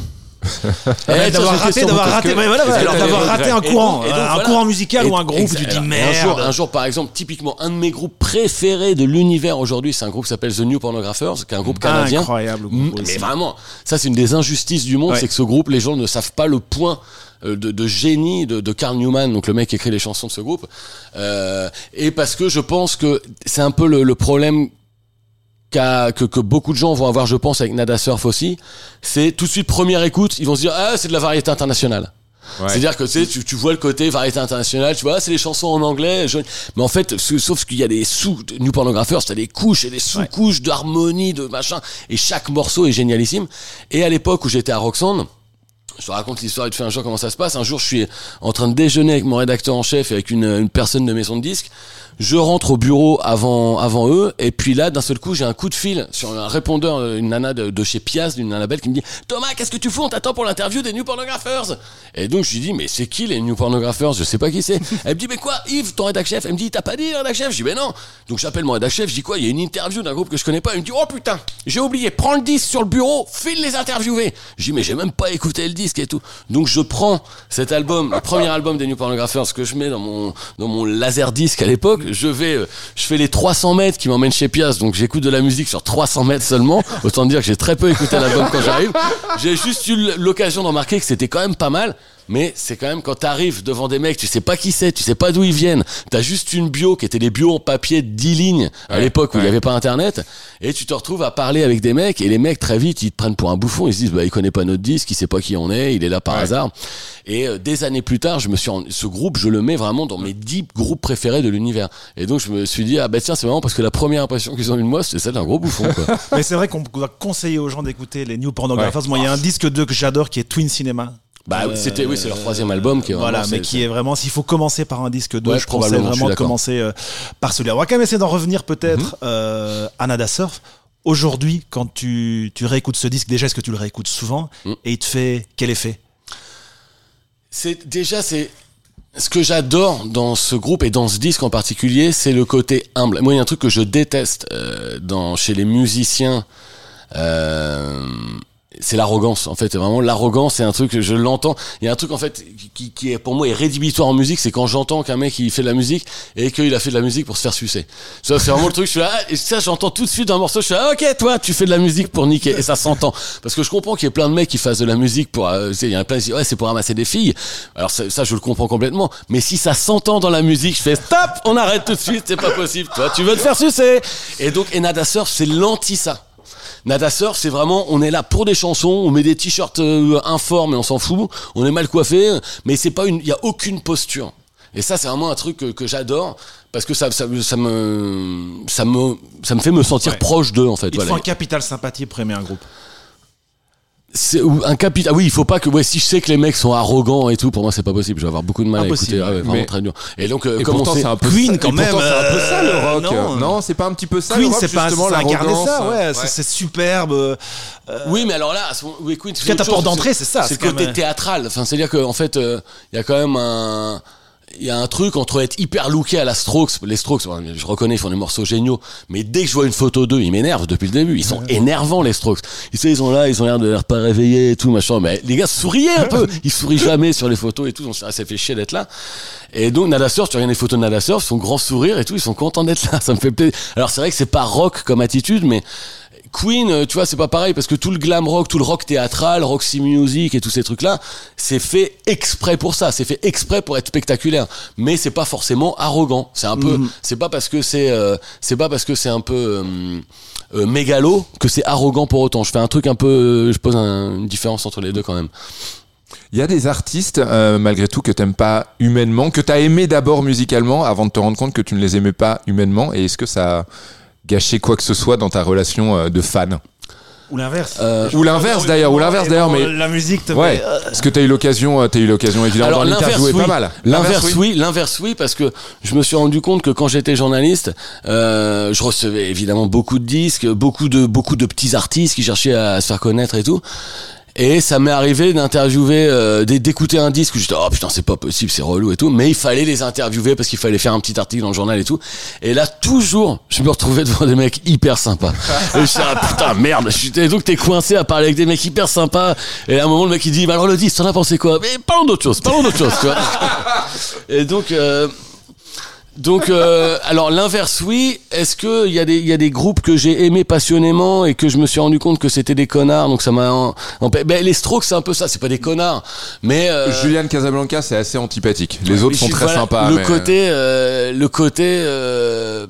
Eh, d'avoir raté, une d'avoir raté, que- ouais, voilà, est-ce que alors t'as d'avoir raté un courant, donc- un voilà. courant musical Et- ou un groupe, tu dis merde. Un jour, un jour, par exemple, typiquement, un de mes groupes préférés de l'univers aujourd'hui, c'est un groupe qui s'appelle The New Pornographers, qui est un groupe canadien. Incroyable groupe. Mais vraiment, ça c'est une des injustices du monde, Ouais. c'est que ce groupe, les gens ne savent pas le point euh, de, de génie de, de Carl Newman, donc le mec qui écrit les chansons de ce groupe. Euh, et parce que je pense que c'est un peu le, le problème que, que beaucoup de gens vont avoir, je pense, avec Nada Surf aussi, c'est tout de suite première écoute, ils vont se dire ah c'est de la variété internationale. Ouais. C'est-à-dire que tu, sais, tu, tu vois le côté variété internationale, tu vois, ah, c'est les chansons en anglais. je- Mais en fait, sauf qu'il y a des sous, New Pornographers, t'as des couches et des sous-couches d'harmonie, de machin, et chaque morceau est génialissime. Et à l'époque où j'étais à Roxanne, je te raconte l'histoire de fait un jour comment ça se passe. Un jour, je suis en train de déjeuner avec mon rédacteur en chef et avec une, une personne de maison de disques. Je rentre au bureau avant, avant eux, et puis là, d'un seul coup, j'ai un coup de fil sur un répondeur, euh, une nana de, de chez Pias, d'une nana belle, qui me dit Thomas, qu'est-ce que tu fous? On t'attend pour l'interview des New Pornographers. Et donc, je lui dis Mais c'est qui les New Pornographers? Je sais pas qui c'est. Elle me dit Mais quoi, Yves, ton rédac chef? Elle me dit T'as pas dit rédac chef? Je dis Mais non. Donc, j'appelle mon rédac chef, je dis quoi Il y a une interview d'un groupe que je connais pas? Il me dit Oh putain, j'ai oublié, prends le disque sur le bureau, file les interviewer. Je dis Mais j'ai même pas écouté le disque et tout. Donc, je prends cet album, le premier album des New Pornographers que je mets dans mon, dans laser disque à l'époque. Je vais, euh, je fais les 300 mètres qui m'emmènent chez Pias. Donc, j'écoute de la musique sur 300 mètres seulement. Autant dire que j'ai très peu écouté l'album quand j'arrive. J'ai juste eu l'occasion d'en marquer que c'était quand même pas mal. Mais c'est quand même quand t'arrives devant des mecs, tu sais pas qui c'est, tu sais pas d'où ils viennent. T'as juste une bio qui était des bios en papier de 10 lignes à Ouais, l'époque où il ouais. y avait pas internet. Et tu te retrouves à parler avec des mecs et les mecs très vite ils te prennent pour un bouffon. Ils se disent bah il connaît pas notre disque, il sait pas qui on est, il est là par Ouais. hasard. Et euh, des années plus tard, je me suis en- ce groupe, je le mets vraiment dans mes 10 groupes préférés de l'univers. Et donc je me suis dit ah bah tiens c'est marrant parce que la première impression qu'ils ont eu de moi c'est celle d'un gros bouffon quoi. Mais c'est vrai qu'on doit conseiller aux gens d'écouter les New Pornographers. Moi, il y a un disque 2 que j'adore qui est Twin Cinema. Bah, Euh, c'était, oui, c'est leur troisième album qui est voilà, vraiment, mais c'est- qui est vraiment, s'il faut commencer par un disque 2, Ouais, je conseille je vraiment de commencer euh, par celui-là. On va quand même essayer d'en revenir peut-être euh, à Nada Surf. Aujourd'hui, quand tu, tu réécoutes ce disque, déjà, est-ce que tu le réécoutes souvent Mhm. Et il te fait quel effet? C'est déjà c'est ce que j'adore dans ce groupe et dans ce disque en particulier, c'est le côté humble. Moi, il y a un truc que je déteste euh, dans chez les musiciens. Euh, c'est l'arrogance en fait vraiment l'arrogance c'est un truc je l'entends. Il y a un truc en fait qui, qui est pour moi est rédhibitoire en musique c'est quand j'entends qu'un mec il fait de la musique et qu'il a fait de la musique pour se faire sucer. Ça c'est vraiment le truc je suis là ah, et ça j'entends tout de suite dans un morceau je suis là ok toi tu fais de la musique pour niquer et ça s'entend. Parce que je comprends qu'il y ait plein de mecs qui fassent de la musique pour euh, il y en a plein qui disent ouais c'est pour ramasser des filles. Alors ça, ça, je le comprends complètement. Mais si ça s'entend dans la musique je fais stop on arrête tout de suite c'est pas possible. Toi tu veux te faire sucer. Et donc Enada Surf c'est l'anti ça Nada Surf, c'est vraiment, on est là pour des chansons, on met des t-shirts euh, informes et on s'en fout, on est mal coiffé, mais c'est pas une, il y a aucune posture. Et ça, c'est vraiment un truc que, que j'adore parce que ça, ça, ça me, ça me, ça me fait me sentir Ouais. proche d'eux en fait. Il Voilà. faut un capital sympathie pour aimer un groupe. C'est un capital. Ah oui, il faut pas que. Ouais, si je sais que les mecs sont arrogants et tout, pour moi c'est pas possible. Je vais avoir beaucoup de mal Impossible, à écouter. Ah ouais, vraiment mais- très dur. Et donc, euh, Et comme on pourtant, sait- c'est un peu Queen, ça, quand et pourtant, même, c'est un peu ça le euh, rock. non. Non, c'est pas un petit peu ça Queen, le rock, c'est pas justement, c'est incarner l'arrogance. ça, ouais, Ouais. c'est- c'est superbe. euh, Oui, mais alors là, à ce moment- oui, Queen, En tout cas, ta porte d'entrée, c'est ça, C'est c'est le côté même- théâtral. Enfin, c'est-à-dire qu'en fait, euh, il y a quand même un. Il y a un truc entre être hyper looké à la Strokes, les Strokes, je reconnais, ils font des morceaux géniaux, mais dès que je vois une photo d'eux, ils m'énervent depuis le début. Ils sont énervants, les Strokes. Ils, ils sont là, ils ont l'air de l'air pas réveillés et tout, machin. Mais les gars, souriez un peu. Ils sourient jamais sur les photos et tout. Ça, ça fait chier d'être là. Et donc, Nada Surf, tu regardes les photos de Nada Surf, ils sont grand sourire et tout, ils sont contents d'être là. Ça me fait plaisir. Alors, c'est vrai que c'est pas rock comme attitude, mais Queen, euh, tu vois, c'est pas pareil parce que tout le glam rock, tout le rock théâtral, Roxy Music et tous ces trucs-là, c'est fait exprès pour ça, c'est fait exprès pour être spectaculaire. Mais c'est pas forcément arrogant. C'est un peu, c'est pas parce que c'est, euh, c'est pas parce que c'est un peu euh, euh, mégalo que c'est arrogant pour autant. Je fais un truc un peu, euh, je pose un- une différence entre les deux quand même. Il y a des artistes, euh, malgré tout, que t'aimes pas humainement, que t'as aimé d'abord musicalement avant de te rendre compte que tu ne les aimais pas humainement. Et est-ce que ça a gâché quoi que ce soit dans ta relation euh, de fan Ou l'inverse. Euh, Ou l'inverse d'ailleurs, ou l'inverse d'ailleurs, mais La musique te ouais. fait, euh, Est-ce que t'as eu l'occasion, t'as eu l'occasion évidemment Alors d'en interviewer oui. pas mal. L'inverse oui, l'inverse oui, parce que je me suis rendu compte que quand j'étais journaliste, euh, je recevais évidemment beaucoup de disques, beaucoup de beaucoup de petits artistes qui cherchaient à se faire connaître et tout. Et ça m'est arrivé d'interviewer, euh, d'é- d'écouter un disque où j'étais oh putain c'est pas possible, c'est relou et tout. Mais il fallait les interviewer parce qu'il fallait faire un petit article dans le journal et tout. Et là toujours, je me retrouvais devant des mecs hyper sympas. Et je ah putain merde. Et donc t'es coincé à parler avec des mecs hyper sympas. Et à un moment le mec il dit bah alors le disque t'en as pensé quoi? Mais parlons d'autre chose, parlons d'autre chose. Tu vois et donc. Euh, donc, euh, alors l'inverse, oui. Est-ce que il y a des il y a des groupes que j'ai aimés passionnément et que je me suis rendu compte que c'était des connards, donc ça m'a. en- Ben, les Strokes, c'est un peu ça. C'est pas des connards, mais. euh, Julian Casablanca, c'est assez antipathique. Les autres sont suis- très voilà, sympas. Le mais- côté, euh, le côté. euh,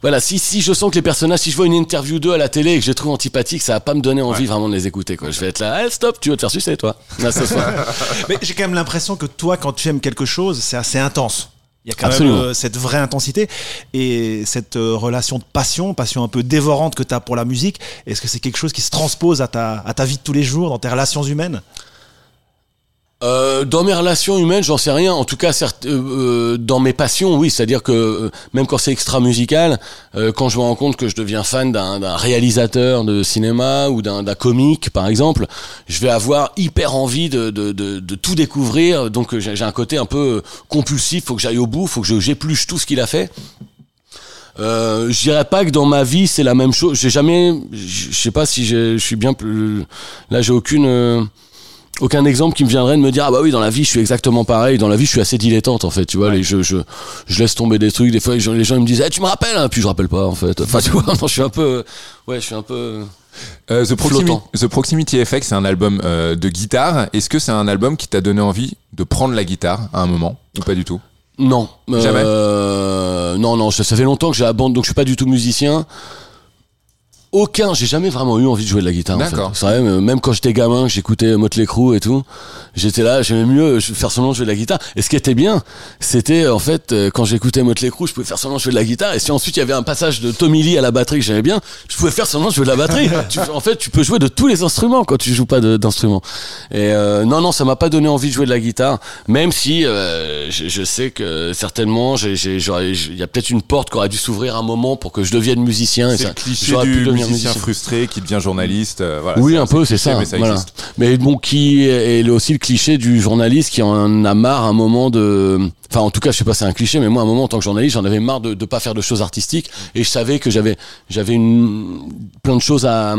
voilà, si, si je sens que les personnages, si je vois une interview d'eux à la télé et que je les trouve antipathiques, ça va pas me donner envie vraiment de les écouter, quoi. Je vais être là, Eh, stop, tu veux te faire sucer, toi. Là, ce soir. Mais j'ai quand même l'impression que toi, quand tu aimes quelque chose, c'est assez intense. Il y a quand Absolument. même euh, cette vraie intensité et cette euh, relation de passion, passion un peu dévorante que tu as pour la musique. Est-ce que c'est quelque chose qui se transpose à ta, à ta vie de tous les jours, dans tes relations humaines? Euh, dans mes relations humaines, j'en sais rien. En tout cas, certes, euh, euh, dans mes passions, oui. C'est-à-dire que euh, même quand c'est extra musical, euh, quand je me rends compte que je deviens fan d'un réalisateur de cinéma ou d'un comique, par exemple, je vais avoir hyper envie de, de, de, de tout découvrir. Donc j'ai un côté un peu compulsif. Faut que j'aille au bout. Faut que j'épluche tout ce qu'il a fait. Euh, je dirais pas que dans ma vie c'est la même chose. J'ai jamais, je sais pas si je suis bien plus. Là, j'ai aucune. Aucun exemple qui me viendrait de me dire ah bah oui dans la vie je suis exactement pareil dans la vie je suis assez dilettante en fait tu vois les, je, je je laisse tomber des trucs des fois les gens, les gens ils me disent Eh, tu me rappelles hein puis je rappelle pas en fait. Enfin tu vois non, je suis un peu ouais je suis un peu Euh, The, Proximi- Flottant. The Proximity Effect, c'est un album euh, de guitare. Est-ce que c'est un album qui t'a donné envie de prendre la guitare à un moment ou pas du tout? Non. Jamais? euh, non non ça, ça fait longtemps que j'ai abandonné donc je suis pas du tout musicien aucun, j'ai jamais vraiment eu envie de jouer de la guitare. en fait. D'accord. C'est vrai, euh, même quand j'étais gamin, que j'écoutais Motley Crue et tout, j'étais là, j'aimais mieux faire semblant de jouer de la guitare. Et ce qui était bien, c'était en fait euh, quand j'écoutais Motley Crue, je pouvais faire semblant de jouer de la guitare. Et si ensuite il y avait un passage de Tommy Lee à la batterie que j'aimais bien, je pouvais faire semblant de jouer de la batterie. Tu- en fait, tu peux jouer de tous les instruments quand tu joues pas d'instruments. Et euh, non, non, ça m'a pas donné envie de jouer de la guitare, même si euh, je, je sais que certainement, il y a peut-être une porte qui aurait dû s'ouvrir un moment pour que je devienne musicien. C'est cliché du devenir musicien frustré qui devient journaliste. euh, voilà, oui, un peu, c'est ça. Mais ça voilà. existe. Mais bon, qui est aussi le cliché du journaliste qui en a marre un moment de. Enfin, en tout cas, je sais pas, c'est un cliché, mais moi, à un moment, en tant que journaliste, j'en avais marre de ne pas faire de choses artistiques, et je savais que j'avais j'avais une plein de choses à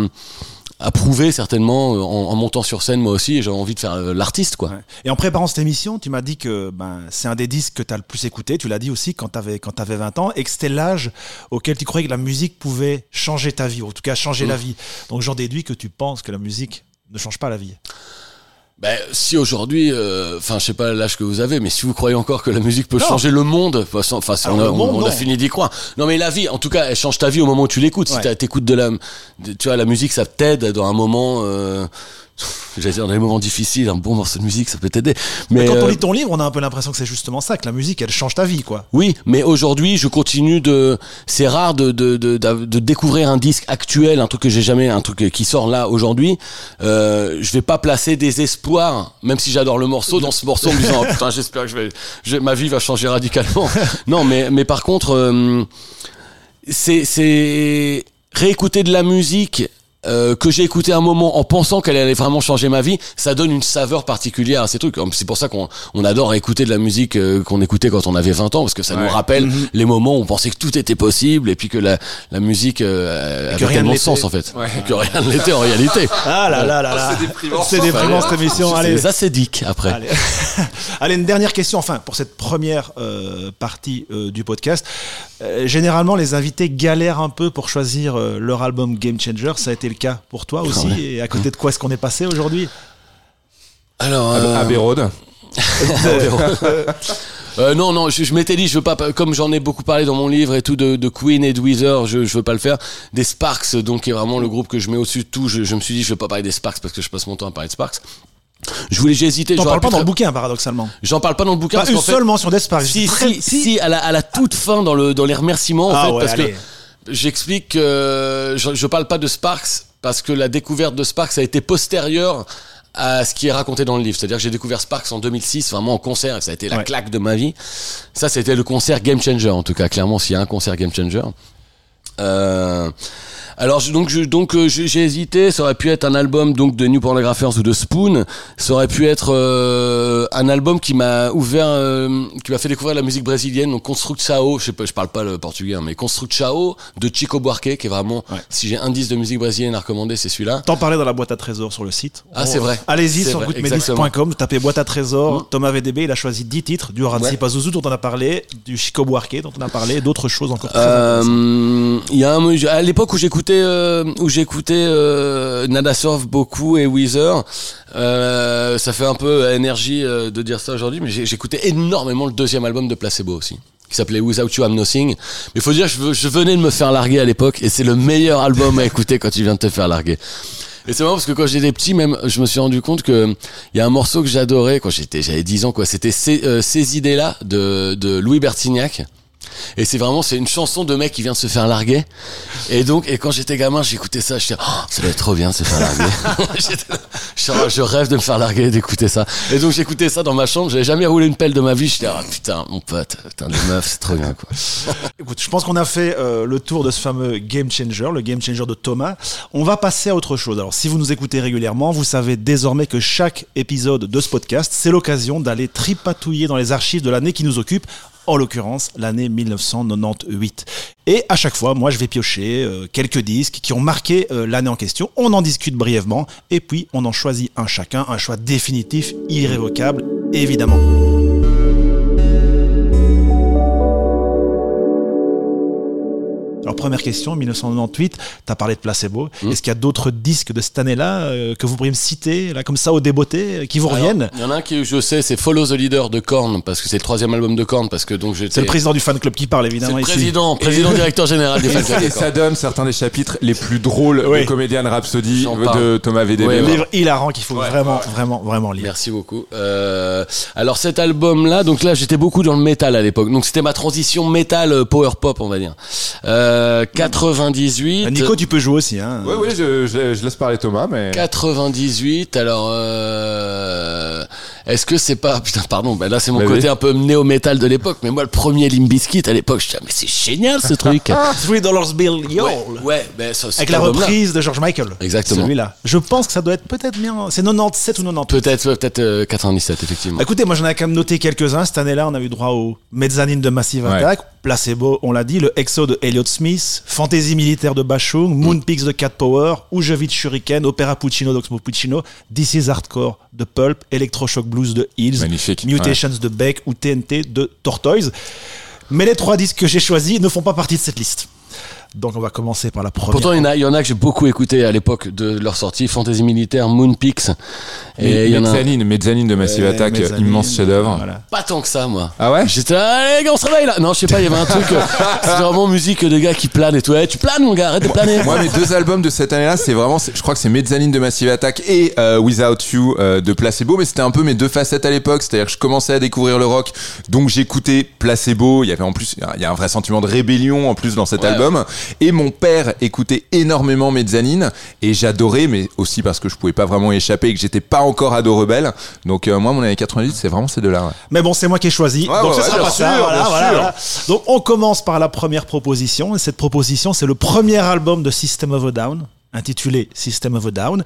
à prouver certainement en, en montant sur scène moi aussi et j'avais envie de faire euh, l'artiste quoi. Ouais. Et en préparant cette émission, tu m'as dit que ben, c'est un des disques que tu as le plus écouté. Tu l'as dit aussi quand tu avais, quand avais 20 ans et que c'était l'âge auquel tu croyais que la musique pouvait changer ta vie, ou en tout cas changer la vie. Donc j'en déduis que tu penses que la musique ne change pas la vie. Ben, si aujourd'hui, euh, enfin, je sais pas l'âge que vous avez, mais si vous croyez encore que la musique peut Non. changer le monde, enfin, Alors, on, a, monde, on a fini d'y croire. Non, mais la vie, en tout cas, elle change ta vie au moment où tu l'écoutes. Ouais. Si t'écoutes de la, de- tu vois, la musique, ça t'aide dans un moment. Euh, J'allais dire dans les moments difficiles, un bon morceau de musique, ça peut t'aider. Mais, Mais quand on euh, lit ton livre, on a un peu l'impression que c'est justement ça, que la musique, elle change ta vie, quoi. Oui, mais aujourd'hui, je continue de. C'est rare de, de, de, de, de découvrir un disque actuel, un truc que j'ai jamais, un truc qui sort là aujourd'hui. Euh, je vais pas placer des espoirs, même si j'adore le morceau, dans ce morceau en me disant oh, putain, j'espère que je vais, je- ma vie va changer radicalement. non, mais mais par contre, euh, c'est c'est réécouter de la musique. Euh, que j'ai écouté un moment en pensant qu'elle allait vraiment changer ma vie, ça donne une saveur particulière à ces trucs. C'est pour ça qu'on on adore écouter de la musique euh, qu'on écoutait quand on avait 20 ans, parce que ça Ouais. nous rappelle Mhm. les moments où on pensait que tout était possible et puis que la, la musique euh, que avait tellement de sens en fait. Ouais. Que rien ne l'était en réalité. Ah là là là là. c'est déprimant. C'est déprimant cette émission. Allez. C'est acédique après. Allez. Allez, une dernière question, enfin, pour cette première euh, partie euh, du podcast. Euh, généralement, les invités galèrent un peu pour choisir euh, leur album Game Changer. Ça a été le cas pour toi aussi. ouais. Et à côté de quoi est-ce qu'on est passé aujourd'hui? Alors, Ab- euh. Euh, non, non, je, je m'étais dit, je veux pas, comme j'en ai beaucoup parlé dans mon livre et tout de, de Queen et de Weezer, je, je veux pas le faire. Des Sparks, donc qui est vraiment le groupe que je mets au-dessus de tout. Je, je me suis dit, je veux pas parler des Sparks parce que je passe mon temps à parler de Sparks. Je voulais, j'ai hésité. J'aurais parles pas dans le bouquin, paradoxalement. J'en parle pas dans le bouquin Pas parce une fait, seule mention d'Espark. si, Très- si, si, à la, à la toute fin dans le, dans les remerciements, en Ah fait, ouais, parce allez. que j'explique que je, je parle pas de Sparks parce que la découverte de Sparks a été postérieure à ce qui est raconté dans le livre. C'est-à-dire que j'ai découvert Sparks en 2006, vraiment en concert, et ça a été la Ouais. claque de ma vie. Ça, c'était le concert Game Changer, en tout cas, clairement, s'il y a un concert Game Changer. Euh, alors je- donc je, donc euh, j'ai hésité, ça aurait pu être un album donc de New Pornographers ou de Spoon, ça aurait pu être euh, un album qui m'a ouvert euh, qui m'a fait découvrir la musique brésilienne donc Constructao, je sais pas je parle pas le portugais hein, mais Constructao de Chico Buarque qui est vraiment Ouais. si j'ai un disque de musique brésilienne à recommander, c'est celui-là. T'en parlais dans la boîte à trésors sur le site. Ah, c'est vrai. Allez-y sur goodmedis.com, tapez boîte à trésors. Mm. Thomas VDB, il a choisi 10 titres du Horazi Ouais. Pazuzu dont on a parlé, du Chico Buarque dont on a parlé, d'autres choses encore. Euh, Il y a un, à l'époque où j'écoutais euh, où j'écoutais euh, beaucoup et Weezer, euh, ça fait un peu énergie euh, de dire ça aujourd'hui, mais j'écoutais énormément le deuxième album de Placebo aussi qui s'appelait Without You I'm Nothing. Mais faut dire, je, je venais de me faire larguer à l'époque et c'est le meilleur album à écouter quand tu viens de te faire larguer. Et c'est marrant parce que quand j'étais petit, même, je me suis rendu compte que il y a un morceau que j'adorais quand j'étais, j'avais 10 ans, quoi. C'était ces, idées-là de Louis Bertignac. Et c'est vraiment, c'est une chanson de mec qui vient de se faire larguer. Et donc, et quand j'étais gamin, j'écoutais ça, j'étais, oh, ça doit être trop bien de se faire larguer. Je, je rêve de me faire larguer et d'écouter ça. Et donc, j'écoutais ça dans ma chambre, j'avais jamais roulé une pelle de ma vie, j'étais, oh putain, mon pote, putain, les meufs, c'est trop bien, quoi. Écoute, je pense qu'on a fait euh, le tour de ce fameux Game Changer, le Game Changer de Thomas. On va passer à autre chose. Alors, si vous nous écoutez régulièrement, vous savez désormais que chaque épisode de ce podcast, c'est l'occasion d'aller tripatouiller dans les archives de l'année qui nous occupe, en l'occurrence l'année 1998. Et à chaque fois, moi, je vais piocher euh, quelques disques qui ont marqué euh, l'année en question. On en discute brièvement, et puis on en choisit un chacun, un choix définitif, irrévocable, évidemment. Alors première question, 1998, tu as parlé de Placebo. Mm. Est-ce qu'il y a d'autres disques de cette année-là euh, que vous pourriez me citer, là, comme ça, au débeauté, euh, qui vous Alors, reviennent Il y en a un qui, je sais, c'est Follow the Leader de Korn, parce que c'est le troisième album de Korn, parce que donc j'étais. C'est le président du fan club qui parle, C'est évidemment. le ici. président, président directeur général des fans clubs de Et Korn. ça donne certains des chapitres les plus drôles Oui. de Rhapsody de. Thomas VDB. Ouais, Le ouais. livre hilarant qu'il faut Ouais, vraiment, vraiment, vraiment lire. Merci beaucoup. Euh, alors cet album-là, donc là j'étais beaucoup dans le métal à l'époque. Donc c'était ma transition métal euh, power pop, on va dire. Euh, 98. Euh, Nico, tu peux jouer aussi. Hein. Oui, oui, je, je- je laisse parler Thomas, mais. 98. Alors euh, est-ce que c'est pas putain pardon, ben là c'est mon côté oui. un peu néo-métal de l'époque. Mais moi le premier Limp Bizkit à l'époque, je disais mais c'est génial ce truc. Three Dollars Bill, yo ouais, ouais, ben ça, Avec la reprise de George Michael. Exactement. Celui-là. Je pense que ça doit être peut-être bien. C'est 97 ou 98. Peut-être, ouais, peut-être euh, 97 effectivement. Bah, Écoutez, moi j'en ai quand même noté quelques-uns. Cette année-là, on a eu droit au Mezzanine de Massive Ouais. Attack, Placebo, on l'a dit, le Exo de Elliott Smith, Fantasy militaire de Bashung, Moon Peaks de Cat Power, Ujevich Shuriken, Opera Puccino d'Oxmo Puccino, This is Hardcore de Pulp, Electroshock Blues de Hills, Magnifique. Mutations de Beck ou TNT de Tortoise. Mais les trois disques que j'ai choisis ne font pas partie de cette liste. Donc on va commencer par la première. Pourtant, il y en a, il y en a que j'ai beaucoup écouté à l'époque de leur sortie, Fantasy Militaire, Moon Peaks. Et il y en a Mezzanine, Mezzanine de Massive Ouais, Attack, Mezzanine, immense chef-d'œuvre. voilà. pas tant que ça, moi. Ah ouais? J'étais là, allez, gars, on se réveille là. Non, je sais pas, il y avait un truc. euh, C'était vraiment musique de gars qui planent et tout. Eh, tu planes, mon gars, arrête de planer. Moi, mes deux albums de cette année-là, c'est vraiment, c'est- je crois que c'est Mezzanine de Massive Attack et euh, Without You euh, de Placebo, mais c'était un peu mes deux facettes à l'époque. C'est-à-dire que je commençais à découvrir le rock, donc j'écoutais Placebo. Il y avait en plus, il y a un vrai sentiment de rébellion en plus dans cet Ouais. album. Et mon père écoutait énormément Mezzanine et j'adorais, mais aussi parce que je pouvais pas vraiment échapper et que j'étais pas encore ado rebelle. Donc euh, moi, mon année 98, c'est vraiment ces deux-là. ouais. Mais bon, c'est moi qui ai choisi. Ouais, donc ouais, ce sera pas bien ça. sûr, voilà, bien voilà, sûr. voilà. Donc on commence par la première proposition. Et cette proposition, c'est le premier album de System of a Down, intitulé System of a Down.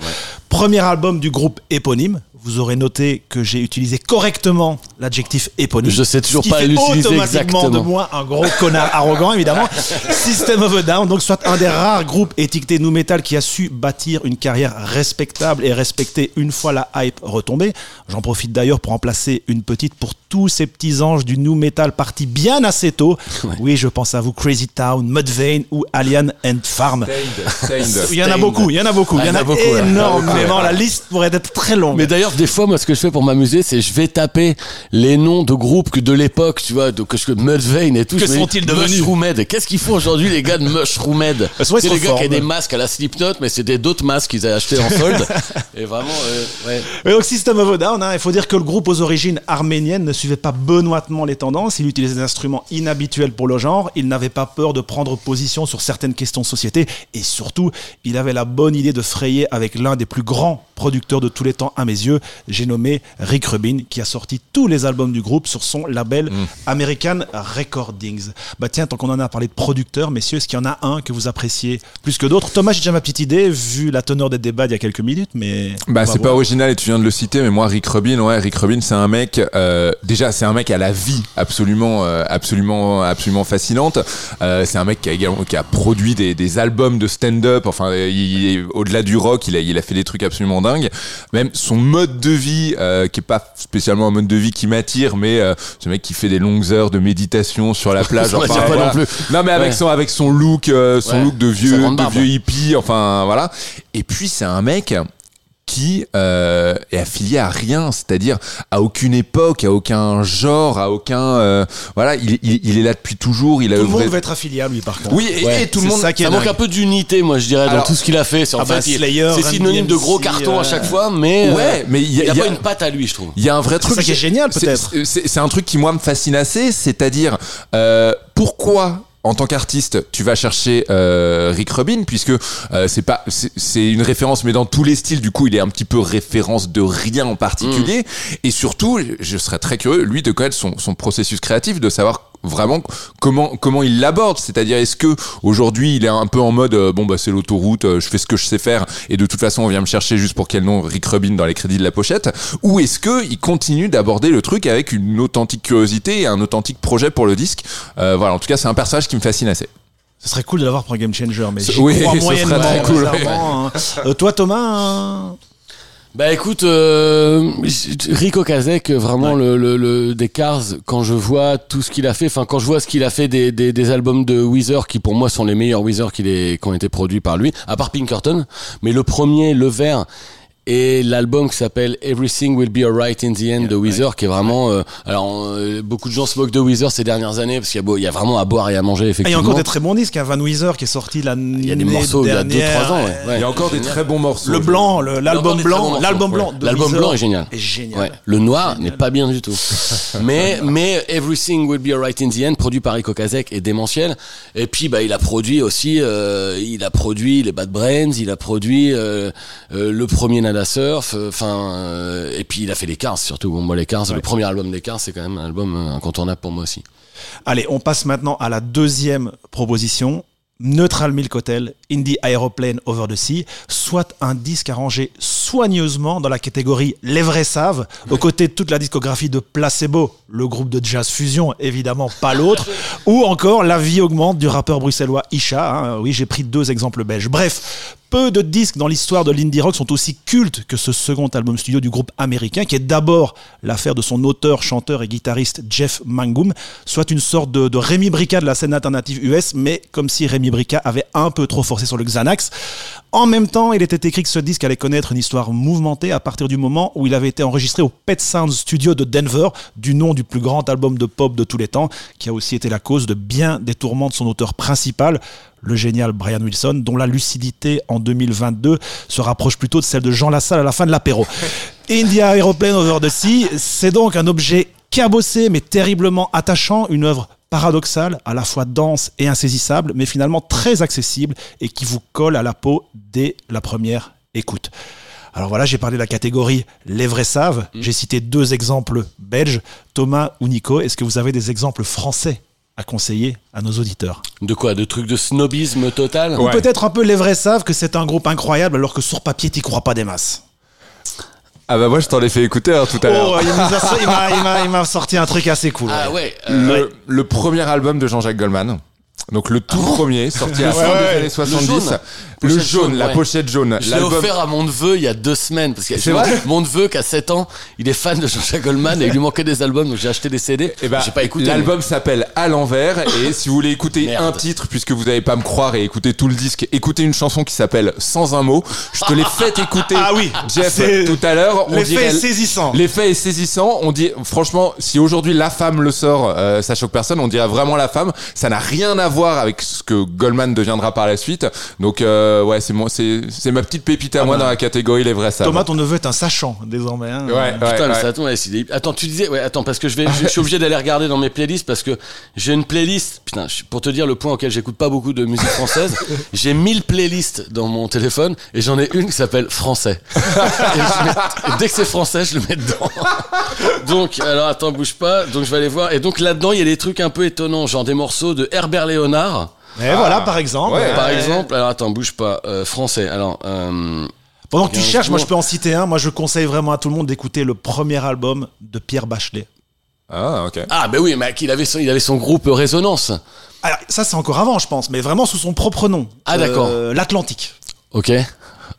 Premier album du groupe éponyme. Vous aurez noté que j'ai utilisé correctement l'adjectif éponyme. Je sais toujours Ce qui pas l'utiliser automatiquement de exactement. moi un gros connard arrogant, évidemment. System of a Down, donc soit un des rares groupes étiquetés nu metal qui a su bâtir une carrière respectable et respectée une fois la hype retombée. J'en profite d'ailleurs pour en placer une petite pour tous ces petits anges du nu metal partis bien assez tôt. Oui, je pense à vous, Crazy Town, Mudvayne ou Alien and Farm. Il y en a beaucoup, il y en a beaucoup, Ah, il y en a, beaucoup, ouais. énormément. La liste pourrait être très longue. Mais d'ailleurs, des fois, moi, ce que je fais pour m'amuser, c'est je vais taper les noms de groupes que de l'époque, tu vois, que je Mudvayne et tout. Que sont-ils devenus Mushroomed. Qu'est-ce qu'ils font aujourd'hui, les gars de Mushroomed Parce que ouais, C'est les gars qui ont des masques à la Slipknot, mais c'est des d'autres masques qu'ils avaient achetés en solde. et vraiment, euh, ouais. Et donc System of a Down, hein, il faut dire que le groupe aux origines arméniennes ne suivait pas benoîtement les tendances, il utilisait des instruments inhabituels pour le genre, il n'avait pas peur de prendre position sur certaines questions de société, et surtout, il avait la bonne idée de frayer avec l'un des plus grands producteurs de tous les temps à mes yeux, j'ai nommé Rick Rubin, qui a sorti tous les albums du groupe sur son label American Recordings. Bah tiens, tant qu'on en a parlé de producteurs, messieurs, est-ce qu'il y en a un que vous appréciez plus que d'autres? Thomas, j'ai déjà ma petite idée, vu la teneur des débats il y a quelques minutes, mais... Bah c'est pas original et tu viens de le citer mais moi Rick Rubin ouais Rick Rubin c'est un mec euh, déjà c'est un mec à la vie absolument euh, absolument absolument fascinante Euh, c'est un mec qui a également qui a produit des, des albums de stand-up enfin il, au-delà du rock il a il a fait des trucs absolument dingues même son mode de vie euh, qui est pas spécialement un mode de vie qui m'attire mais euh, ce mec qui fait des longues heures de méditation sur la plage Ça m'attire enfin, pas voilà. non plus. non mais avec Ouais. son avec son look euh, son Ouais. look de vieux de vieux hippie enfin voilà et puis c'est un mec qui euh, est affilié à rien, c'est-à-dire à aucune époque, à aucun genre, à aucun euh, voilà, il, il, il est là depuis toujours, il a Tout le œuvré- monde va être affilié à lui, par contre. Oui, et, Ouais, et tout le c'est monde ça qui est Ça manque un peu d'unité, moi, je dirais, dans Alors- tout ce qu'il a fait. C'est- En Ah bah, fait, il- Slayer, c'est Run synonyme de gros cartons à euh, chaque fois, mais euh, Ouais, mais il y a, il n'y a, il y a- pas une patte à lui, je trouve. il y a un vrai truc ça qui est génial, c'est- peut-être. c'est un truc qui moi me fascine assez, c'est-à-dire euh, pourquoi en tant qu'artiste, tu vas chercher euh, Rick Rubin puisque euh, c'est pas c'est- c'est une référence mais dans tous les styles du coup il est un petit peu référence de rien en particulier. Et surtout je serais très curieux lui de connaître son, son processus créatif de savoir vraiment comment comment il l'aborde. C'est-à-dire est-ce que aujourd'hui il est un peu en mode euh, bon bah c'est l'autoroute euh, je fais ce que je sais faire et de toute façon on vient me chercher juste pour quel nom Rick Rubin dans les crédits de la pochette? Ou est-ce que il continue d'aborder le truc avec une authentique curiosité et un authentique projet pour le disque? Euh, voilà. En tout cas c'est un personnage qui me fascine assez. Ce serait cool de l'avoir pour un Game Changer, mais j'y oui, crois moyennement. très cool, sincèrement, hein. Euh, toi, Thomas, hein, Bah écoute, euh, Rico Kazek, vraiment le, le, le des Cars, quand je vois tout ce qu'il a fait, enfin quand je vois ce qu'il a fait des, des, des albums de Weezer, qui pour moi sont les meilleurs Weezer qui, les, qui ont été produits par lui, à part Pinkerton, mais le premier, Le Vert, et l'album qui s'appelle Everything Will Be Alright in the End de Weezer qui est vraiment euh, alors euh, beaucoup de gens se moquent de Weezer ces dernières années parce qu'il y, y a vraiment à boire et à manger Ah, il y a effectivement encore des très bons disques. hein. Van Weezer qui est sorti l'année il y a des morceaux il y a 2-3 dernière. ans ouais. Ouais. Il y a encore des très bons morceaux. Le blanc, l'album blanc, l'album blanc. L'album blanc est génial. Est génial. Ouais. Le noir n'est pas bien du tout. mais, mais Everything Will Be Alright in the End, produit par Rico Kazek, est démentiel. Et puis, bah, il a produit aussi, euh, il a produit les Bad Brains, il a produit euh, euh, le premier Nada Surf, euh, enfin, euh, et puis il a fait les Cars surtout. Bon, moi, les Cars, le premier album des Cars, c'est quand même un album euh, incontournable pour moi aussi. Allez, on passe maintenant à la deuxième proposition. Neutral Milk Hotel, Indie Aeroplane Over the Sea, soit un disque arrangé soigneusement dans la catégorie Les vrais savent, aux côtés de toute la discographie de Placebo, le groupe de jazz fusion, évidemment pas l'autre, ou encore La vie augmente du rappeur bruxellois Isha. hein. Oui, j'ai pris deux exemples belges. Bref, peu de disques dans l'histoire de l'indie rock sont aussi cultes que ce second album studio du groupe américain, qui est d'abord l'affaire de son auteur, chanteur et guitariste Jeff Mangum, soit une sorte de, Rémi Brica de la scène alternative US, mais comme si Rémi Brica avait un peu trop forcé sur le Xanax. En même temps, il était écrit que ce disque allait connaître une histoire mouvementée à partir du moment où il avait été enregistré au Pet Sounds Studio de Denver, du nom du plus grand album de pop de tous les temps, qui a aussi été la cause de bien des tourments de son auteur principal, le génial Brian Wilson, dont la lucidité en 2022 se rapproche plutôt de celle de Jean Lassalle à la fin de l'apéro. India Aeroplane Over the Sea, c'est donc un objet cabossé mais terriblement attachant, une œuvre paradoxale, à la fois dense et insaisissable, mais finalement très accessible et qui vous colle à la peau dès la première écoute. Alors voilà, j'ai parlé de la catégorie Les vrais savent. J'ai cité deux exemples belges. Thomas ou Nico, est-ce que vous avez des exemples français à conseiller à nos auditeurs De quoi De trucs de snobisme total Ou Ouais. peut-être un peu Les vrais savent que c'est un groupe incroyable alors que sur papier, t'y crois pas des masses. Ah bah moi je t'en ai fait écouter hein, tout à l'heure. Oh, il m'a- sorti un truc assez cool. Ah ouais. euh, le, le premier album de Jean-Jacques Goldman. Donc le tout premier, sorti à la fin ouais, des ouais. années 70. jaune. Le jaune, jaune, la ouais. pochette jaune. Je l'ai offert à mon neveu il y a deux semaines parce que C'est vrai mon neveu qui a 7 ans, il est fan de Jean-Jacques Goldman et il lui manquait des albums donc j'ai acheté des CD. Eh ben, j'ai pas écouté. L'album s'appelle À l'envers et si vous voulez écouter Merde. un titre, puisque vous n'allez pas me croire et écouter tout le disque, écoutez une chanson qui s'appelle Sans un mot. Je te l'ai fait écouter, Ah oui, Jeff, tout à l'heure. L'effet est saisissant. L'effet est saisissant. On dit, franchement, si aujourd'hui la femme le sort, euh, ça choque personne. On dirait vraiment la femme. Ça n'a rien à voir avec ce que Goldman deviendra par la suite. Donc, euh, ouais, c'est moi, c'est, c'est ma petite pépite à moi dans la catégorie les vrais. Ah bah. Thomas, ton neveu est un sachant désormais. hein. Ouais, ouais, Putain, mais ouais. ça attend, ouais, c'est des- Attends, tu disais, ouais, attends, parce que je vais, je, je suis obligé d'aller regarder dans mes playlists parce que j'ai une playlist. Putain, pour te dire le point auquel j'écoute pas beaucoup de musique française, j'ai 1000 playlists dans mon téléphone et j'en ai une qui s'appelle français. Et je mets- et dès que c'est français, je le mets dedans. Donc, alors attends, bouge pas. Donc je vais aller voir. Et donc là-dedans, il y a des trucs un peu étonnants, genre des morceaux de Herbert Léonard. Et voilà, par exemple. Ouais. Par Euh, exemple, alors attends, bouge pas. Euh, français. Alors, euh, Pendant que tu cherches, moi je peux en citer un. Moi je conseille vraiment à tout le monde d'écouter le premier album de Pierre Bachelet. Ah, ok. ah, ben oui, mais il avait son, il avait son groupe Résonance. Alors, ça c'est encore avant, je pense, mais vraiment sous son propre nom. Ah, d'accord. Euh, L'Atlantique. Ok.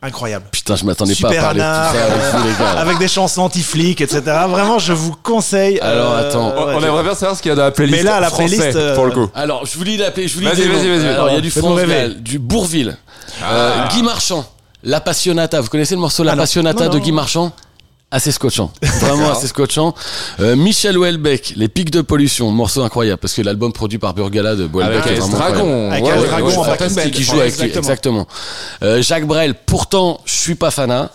Incroyable. Putain, je m'attendais pas à Super parler Anard, de tout ça avec vous, les gars. là. avec des chansons anti-flics, etc. Vraiment, je vous conseille. Alors, euh, attends. On, ouais, on aimerait bien savoir ce qu'il y a dans la playlist. Mais là, la français, playlist, euh, pour le coup. Alors, je vous lis la lis Vas-y, vas-y, vas-y. Alors, il y a du France. Gall, du Bourville, Ah. euh, Guy Marchand, La Passionata. Vous connaissez le morceau La Ah. Passionata Non, de. Guy Marchand? Assez scotchant, vraiment assez scotchant. Euh, Michel Houellebecq, Les Pics de Pollution, morceau incroyable parce que l'album produit par Burgala de Houellebecq est vraiment. Dragon. Avec Ouais, ouais, Dragon ouais, band. qui joue avec Exactement. exactement. Euh, Jacques Brel, pourtant, je suis pas fanat.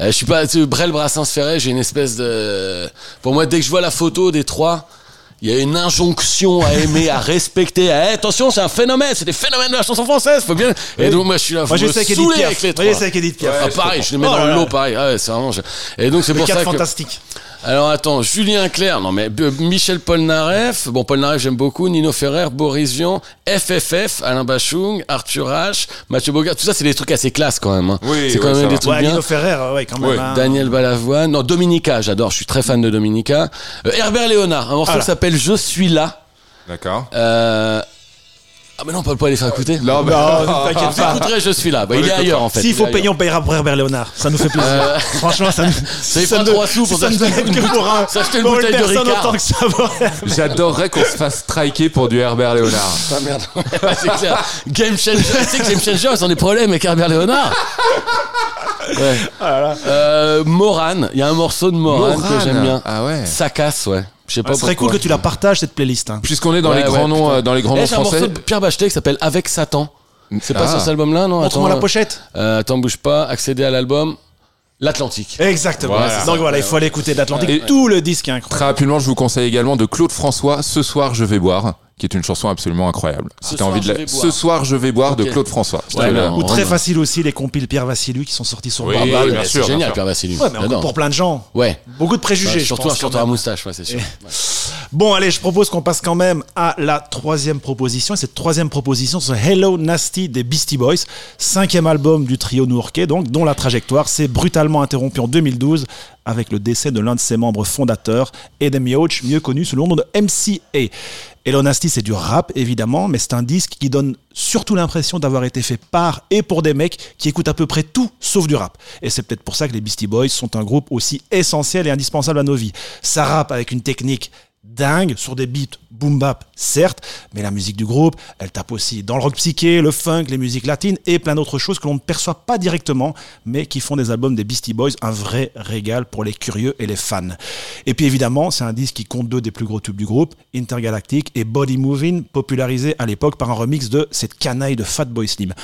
Euh, je suis pas Brel Brassens Ferré, j'ai une espèce de pour moi dès que je vois la photo des trois, il y a une injonction à aimer, à respecter. à, Hey, attention, c'est un phénomène, c'est des phénomènes de la chanson française, faut bien. Et donc moi je suis là, faut Moi me saouler avec les Moi trois. j'essaie avec Edith Piaf. Ah, pareil, je les mets Oh dans là le là. lot, pareil. Ah ouais, c'est vraiment. Et donc c'est pour 4 ça que. fantastique. Alors attends, Julien Clerc, non mais euh, Michel Polnareff, bon Polnareff j'aime beaucoup, Nino Ferrer, Boris Vian, FFF, Alain Bachung, Arthur H, Mathieu Bogart, tout ça c'est des trucs assez classe quand même. hein. Oui, c'est quand ouais, même des va. trucs Ouais, bien. Nino Ferrer, ouais, quand même. Ouais. hein. Daniel Balavoine, non Dominica, j'adore, je suis très fan de Dominica. Euh, Herbert Léonard, un morceau Ah qui s'appelle Je suis là. D'accord. Euh, Ah, mais non, on peut pas les faire écouter. Non, mais- Non, t'inquiète Vous pas. écouterez, je suis là. Bah, il est ailleurs en fait. S'il Il faut payer, on payera pour Herbert Léonard. Ça nous fait plaisir. Euh, Franchement, ça nous. Ça pas trois sous pour ça nous s'acheter une bouteille de Ricard. autant que ça va. J'adorerais qu'on se fasse striker pour du Herbert Léonard. Ah merde. Ouais, c'est clair. Game changer. Tu sais que Game changer, ils ont des problèmes avec Herbert Léonard. Ouais. Euh, Moran, il y a un morceau de Moran, que j'aime bien. Ah ouais. Ça casse, ouais. Je sais pas Ce serait cool que tu la partages cette playlist. hein. Puisqu'on est dans Ouais, les grands ouais, noms, putain. euh, dans les grands Eh, noms un morceau français. de Pierre Bachelet qui s'appelle Avec Satan. C'est pas Ah. sur cet album-là, non Montre-moi Attends, la pochette. euh, attends, bouge pas. Accéder à l'album. L'Atlantique. Exactement. Voilà. Donc voilà, il faut aller écouter d'Atlantique. Et- Tout le disque est incroyable. Très rapidement, je vous conseille également de Claude François, Ce soir je vais boire, qui est une chanson absolument incroyable. Ce Si t'as soir, envie de je la... vais boire. Ce soir je vais boire de. Claude François. Ouais, bien. Ou très facile aussi les compiles Pierre Vassilu qui sont sortis sur Oui, Barbal. oui, bien c'est génial, sûr. Pierre Vassiliou. Ouais, mais pour plein de gens. Ouais. Beaucoup de préjugés. Bah, je surtout chanteur à moustache, ouais, c'est sûr. Ouais. Bon, allez, je propose qu'on passe quand même à la troisième proposition. Et cette troisième proposition, c'est Hello Nasty des Beastie Boys, cinquième album du trio new-yorkais, donc, dont la trajectoire s'est brutalement interrompue en 2012 avec le décès de l'un de ses membres fondateurs, Adam Yauch, mieux connu sous le nom de MCA. Hello Nasty, c'est du rap, évidemment, mais c'est un disque qui donne surtout l'impression d'avoir été fait par et pour des mecs qui écoutent à peu près tout sauf du rap. Et c'est peut-être pour ça que les Beastie Boys sont un groupe aussi essentiel et indispensable à nos vies. Ça rappe avec une technique dingue sur des beats boom bap certes mais la musique du groupe elle tape aussi dans le rock psyché le funk les musiques latines et plein d'autres choses que l'on ne perçoit pas directement mais qui font des albums des Beastie Boys un vrai régal pour les curieux et les fans. Et puis évidemment c'est un disque qui compte deux des plus gros tubes du groupe Intergalactic et Body Moving popularisé à l'époque par un remix de cette canaille de Fatboy Slim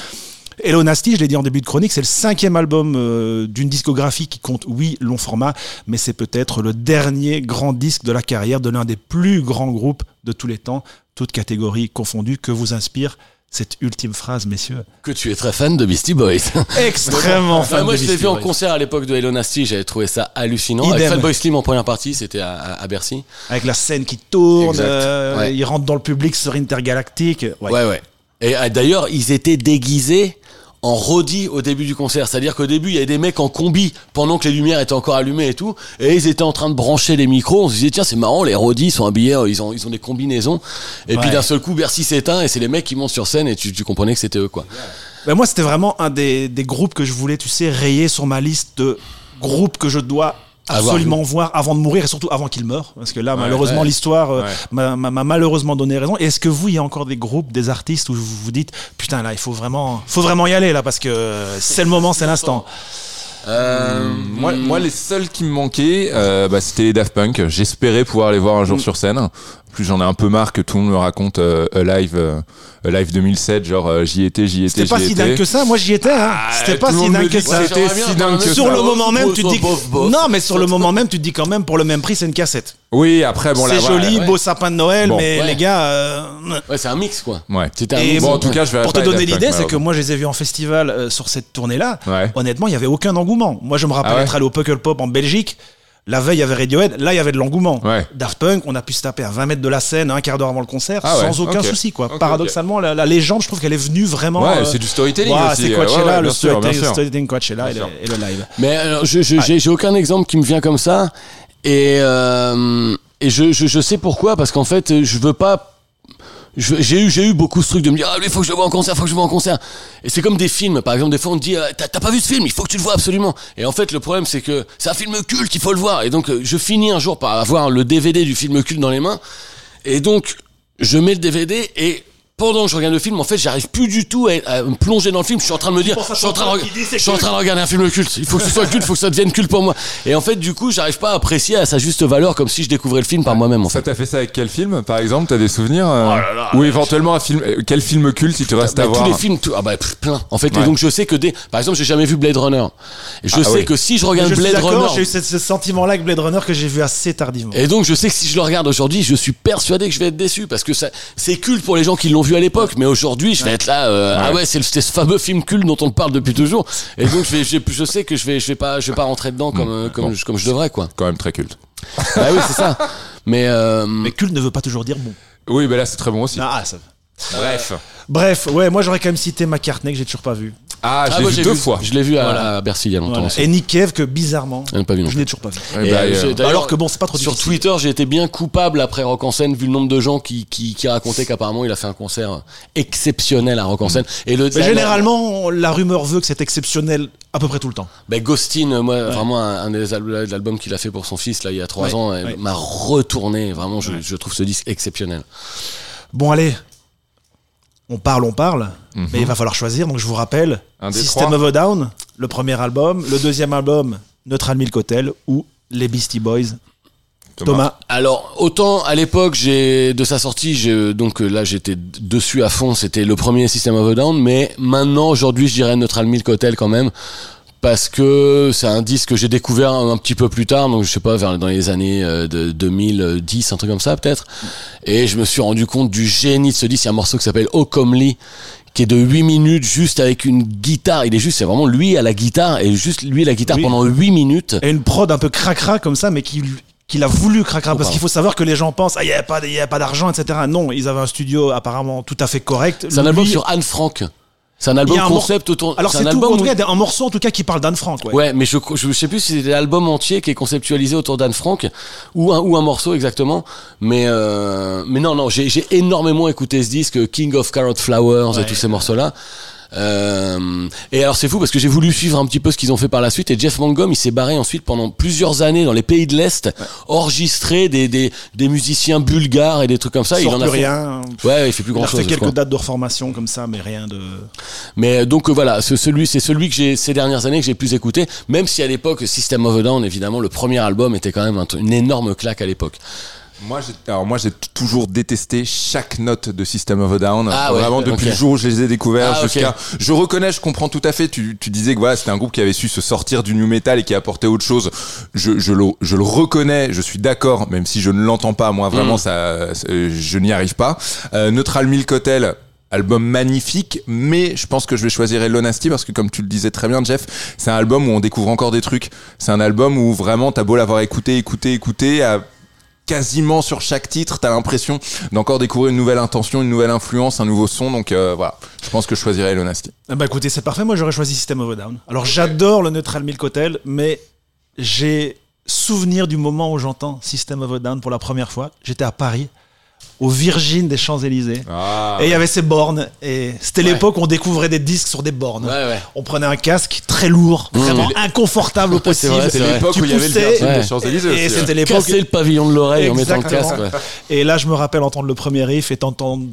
Hello Nasty, je l'ai dit en début de chronique, c'est le cinquième album euh, d'une discographie qui compte, oui, long format, mais c'est peut-être le dernier grand disque de la carrière de l'un des plus grands groupes de tous les temps, toutes catégories confondues, que vous inspire cette ultime phrase, messieurs. Que tu es très fan de Beastie Boys. Extrêmement Enfin, fan moi, de je l'ai vu en concert à l'époque de Hello Nasty, j'avais trouvé ça hallucinant. Avec Idem. Fatboy Slim en première partie, c'était à, Bercy. Avec la scène qui tourne, euh, Ouais. il rentre dans le public sur Intergalactique. Ouais. Ouais, ouais. Et euh, d'ailleurs, ils étaient déguisés en rodi au début du concert. C'est-à-dire qu'au début, il y avait des mecs en combi pendant que les lumières étaient encore allumées et tout. Et ils étaient en train de brancher les micros. On se disait, tiens, c'est marrant, les rodis sont habillés, euh, ils ont, ils ont des combinaisons. Et puis d'un seul coup, Bercy s'éteint et c'est les mecs qui montent sur scène et tu, tu comprenais que c'était eux, quoi. Ben moi, c'était vraiment un des, des groupes que je voulais, tu sais, rayer sur ma liste de groupes que je dois Avoir absolument voir avant de mourir et surtout avant qu'il meure. Parce que là, malheureusement, ouais. l'histoire euh, Ouais. m'a m'a- m'a malheureusement donné raison. Et est-ce que vous, il y a encore des groupes, des artistes où vous vous dites, putain, là, il faut vraiment, faut vraiment y aller, là, parce que c'est le moment, c'est l'instant. Euh, Moi, moi, les seuls qui me manquaient, euh, bah, c'était les Daft Punk. J'espérais pouvoir les voir un Mm. jour sur scène. Plus j'en ai un peu marre que tout le monde me raconte euh, a live, euh, live 2007, genre euh, j'y étais, j'y étais, C'était pas j'y si étais. dingue que ça. Moi, j'y étais, hein. C'était pas si dingue que ça. c'était si dingue même que Sur ça. le moment même, tu te dis que... bof, bof. Non, mais sur le moment même, tu te dis quand même, pour le même prix, c'est une cassette. Oui, après bon là, c'est joli, ouais. beau sapin de Noël, Bon. mais Ouais. les gars... euh, Ouais, c'est un mix, quoi. Ouais. C'était un Et mix. Bon, en tout cas, je vais Pour te donner l'idée, c'est que moi, je les ai vus en festival sur cette tournée-là. Ouais. Honnêtement, il y avait aucun engouement. Moi, je me rappelle Ah être allé au Puckle Pop en Belgique. La veille, il y avait Radiohead. Là, il y avait de l'engouement. Ouais. Daft Punk, on a pu se taper à 20 mètres de la scène, un quart d'heure avant le concert, Ah ouais, sans aucun souci, quoi. Paradoxalement, La, la légende, je trouve qu'elle est venue vraiment. Ouais, euh, c'est du storytelling ouais, aussi. c'est euh, Coachella, ouais, ouais, le sûr, storytelling, storytelling Coachella et, le, et le live. Mais alors, je, je- j'ai, j'ai aucun exemple qui me vient comme ça. Et, euh, et je, je, je sais pourquoi, parce qu'en fait, je veux pas. J'ai eu, j'ai eu beaucoup ce truc de me dire, ah, il faut que je le vois en concert, faut que je le vois en concert. Et c'est comme des films, par exemple, des fois on te dit, euh, t'as, t'as pas vu ce film, il faut que tu le vois absolument. Et en fait, le problème, c'est que c'est un film culte, il faut le voir. Et donc, euh, je finis un jour par avoir le DVD du film culte dans les mains. Et donc, je mets le DVD et pendant que je regarde le film, en fait, j'arrive plus du tout à, à me plonger dans le film. Je suis en train de me dire, je suis en train de, je suis en train regarder un film culte. Il faut que ce soit culte, il faut que ça devienne culte pour moi. Et en fait, du coup, j'arrive pas à apprécier à sa juste valeur comme si je découvrais le film par moi-même, en Ça fait. t'a fait ça avec quel film, par exemple? T'as des souvenirs euh, Oh là là, Ou éventuellement un film euh, Quel film culte il te reste Bah, à tous voir les films, tout- ah bah, pff, plein. En fait, et donc je sais que dès, par exemple, j'ai jamais vu Blade Runner. Et je Ah sais oui. que si je regarde je Blade Runner, j'ai eu ce, ce sentiment-là avec Blade Runner que j'ai vu assez tardivement. Et donc je sais que si je le regarde aujourd'hui, je suis persuadé que je vais être déçu parce que ça, c'est culte pour les gens qui l'ont vu à l'époque, mais aujourd'hui je vais être là. euh, Ah ouais, c'est le- c'est ce fameux film culte dont on parle depuis toujours. Et donc je, vais, j'ai- je sais que je vais, je vais pas, je vais pas rentrer dedans comme, euh, comme, Bon. je, comme je devrais quoi. Quand même très culte. Bah oui, c'est ça. Mais, euh, Mais culte ne veut pas toujours dire bon. Oui, mais là c'est très bon aussi. Ah, ça... Bref. Bref, ouais, moi j'aurais quand même cité McCartney que j'ai toujours pas vu. Ah, je l'ai moi, vu deux fois. Je l'ai vu à, Voilà. à Bercy il y a longtemps Voilà. Et Nick Cave que bizarrement, Je l'ai pas vu non je n'ai toujours pas vu. Eh Et, bah, euh, euh, Alors que bon, c'est pas trop Sur difficile. Twitter, j'ai été bien coupable après Rock en scène, vu le nombre de gens qui, qui, qui racontaient qu'apparemment il a fait un concert exceptionnel à Rock en scène. Et le, Mais généralement, la rumeur veut que c'est exceptionnel à peu près tout le temps. bah, Ghostin, moi, vraiment un, un des al- albums qu'il a fait pour son fils là il y a trois Ouais, ans, euh, ouais. m'a retourné. Vraiment, je, je trouve ce disque exceptionnel. Bon, allez. On parle, on parle, mais il va falloir choisir. Donc je vous rappelle System trois. of a Down, le premier album, le deuxième album, Neutral Milk Hotel ou les Beastie Boys. Thomas, Alors autant à l'époque j'ai de sa sortie j'ai donc euh, là j'étais dessus à fond c'était le premier System of a Down mais maintenant aujourd'hui je dirais Neutral Milk Hotel quand même parce que c'est un disque que j'ai découvert un, un petit peu plus tard donc je sais pas vers dans les années euh, de 2010 un truc comme ça peut-être. Et je me suis rendu compte du génie de ce disque. Il y a un morceau qui s'appelle Oh Comely qui est de 8 minutes juste avec une guitare. Il est juste c'est vraiment lui à la guitare et juste lui à la guitare Oui. pendant 8 minutes. Et une prod un peu cracra comme ça, mais qui qu'il a voulu cracra parce qu'il faut savoir que les gens pensent ah il y a pas il y a pas d'argent etc non ils avaient un studio apparemment tout à fait correct. C'est un album sur Anne Frank c'est un album un mor- concept autour alors c'est tout où- un morceau en tout cas qui parle d'Anne Frank ouais. Ouais, mais je, je, sais plus si c'est l'album entier qui est conceptualisé autour d'Anne Frank ou un, ou un morceau exactement. Mais, euh, mais non, non, j'ai j'ai énormément écouté ce disque, King of Carrot Flowers et tous ces morceaux-là. Euh, et alors c'est fou parce que j'ai voulu suivre un petit peu ce qu'ils ont fait par la suite et Jeff Mangum il s'est barré ensuite pendant plusieurs années dans les pays de l'Est enregistrer des, des, des musiciens bulgares et des trucs comme ça. il il en a plus fait, rien Ouais, il fait plus il a grand fait chose. quelques dates de reformation comme ça mais rien de Mais euh, donc euh, voilà, ce- celui, c'est celui que j'ai ces dernières années que j'ai plus écouté, même si à l'époque System of a Down, évidemment, le premier album était quand même un une énorme claque à l'époque. Moi, j'ai, alors moi, j'ai toujours détesté chaque note de System of a Down. Ah ouais, Vraiment, depuis le jour où je les ai découverts Ah, jusqu'à. Je reconnais, je comprends tout à fait. Tu, tu disais que voilà, c'était un groupe qui avait su se sortir du new metal et qui apportait autre chose. Je, je, le, je le reconnais, je suis d'accord, même si je ne l'entends pas. Moi, vraiment, Mm. ça, je n'y arrive pas. Euh, Neutral Milk Hotel. Album magnifique, mais je pense que je vais choisir Elonasty parce que comme tu le disais très bien, Jeff, c'est un album où on découvre encore des trucs. C'est un album où vraiment t'as beau l'avoir écouté, écouté, écouté, à quasiment sur chaque titre, t'as l'impression d'encore découvrir une nouvelle intention, une nouvelle influence, un nouveau son. Donc euh, voilà, je pense que je choisirais Elonasty. Ah Bah écoutez, c'est parfait. Moi, j'aurais choisi System of a Down. Alors, j'adore le Neutral Milk Hotel, mais j'ai souvenir du moment où j'entends System of a Down pour la première fois. J'étais à Paris, au Virgin des Champs-Élysées. Ah, et il y avait ces bornes. Et c'était Ouais. l'époque où on découvrait des disques sur des bornes. Ouais, ouais. On prenait un casque très lourd, vraiment inconfortable au Mmh. Possible. vrai. l'époque où il y avait le poussais, Virgin ouais. des Champs-Élysées Et c'était l'époque. Casser le pavillon de l'oreille en mettant le casque. Et là, je me rappelle entendre le premier riff et t'entendre.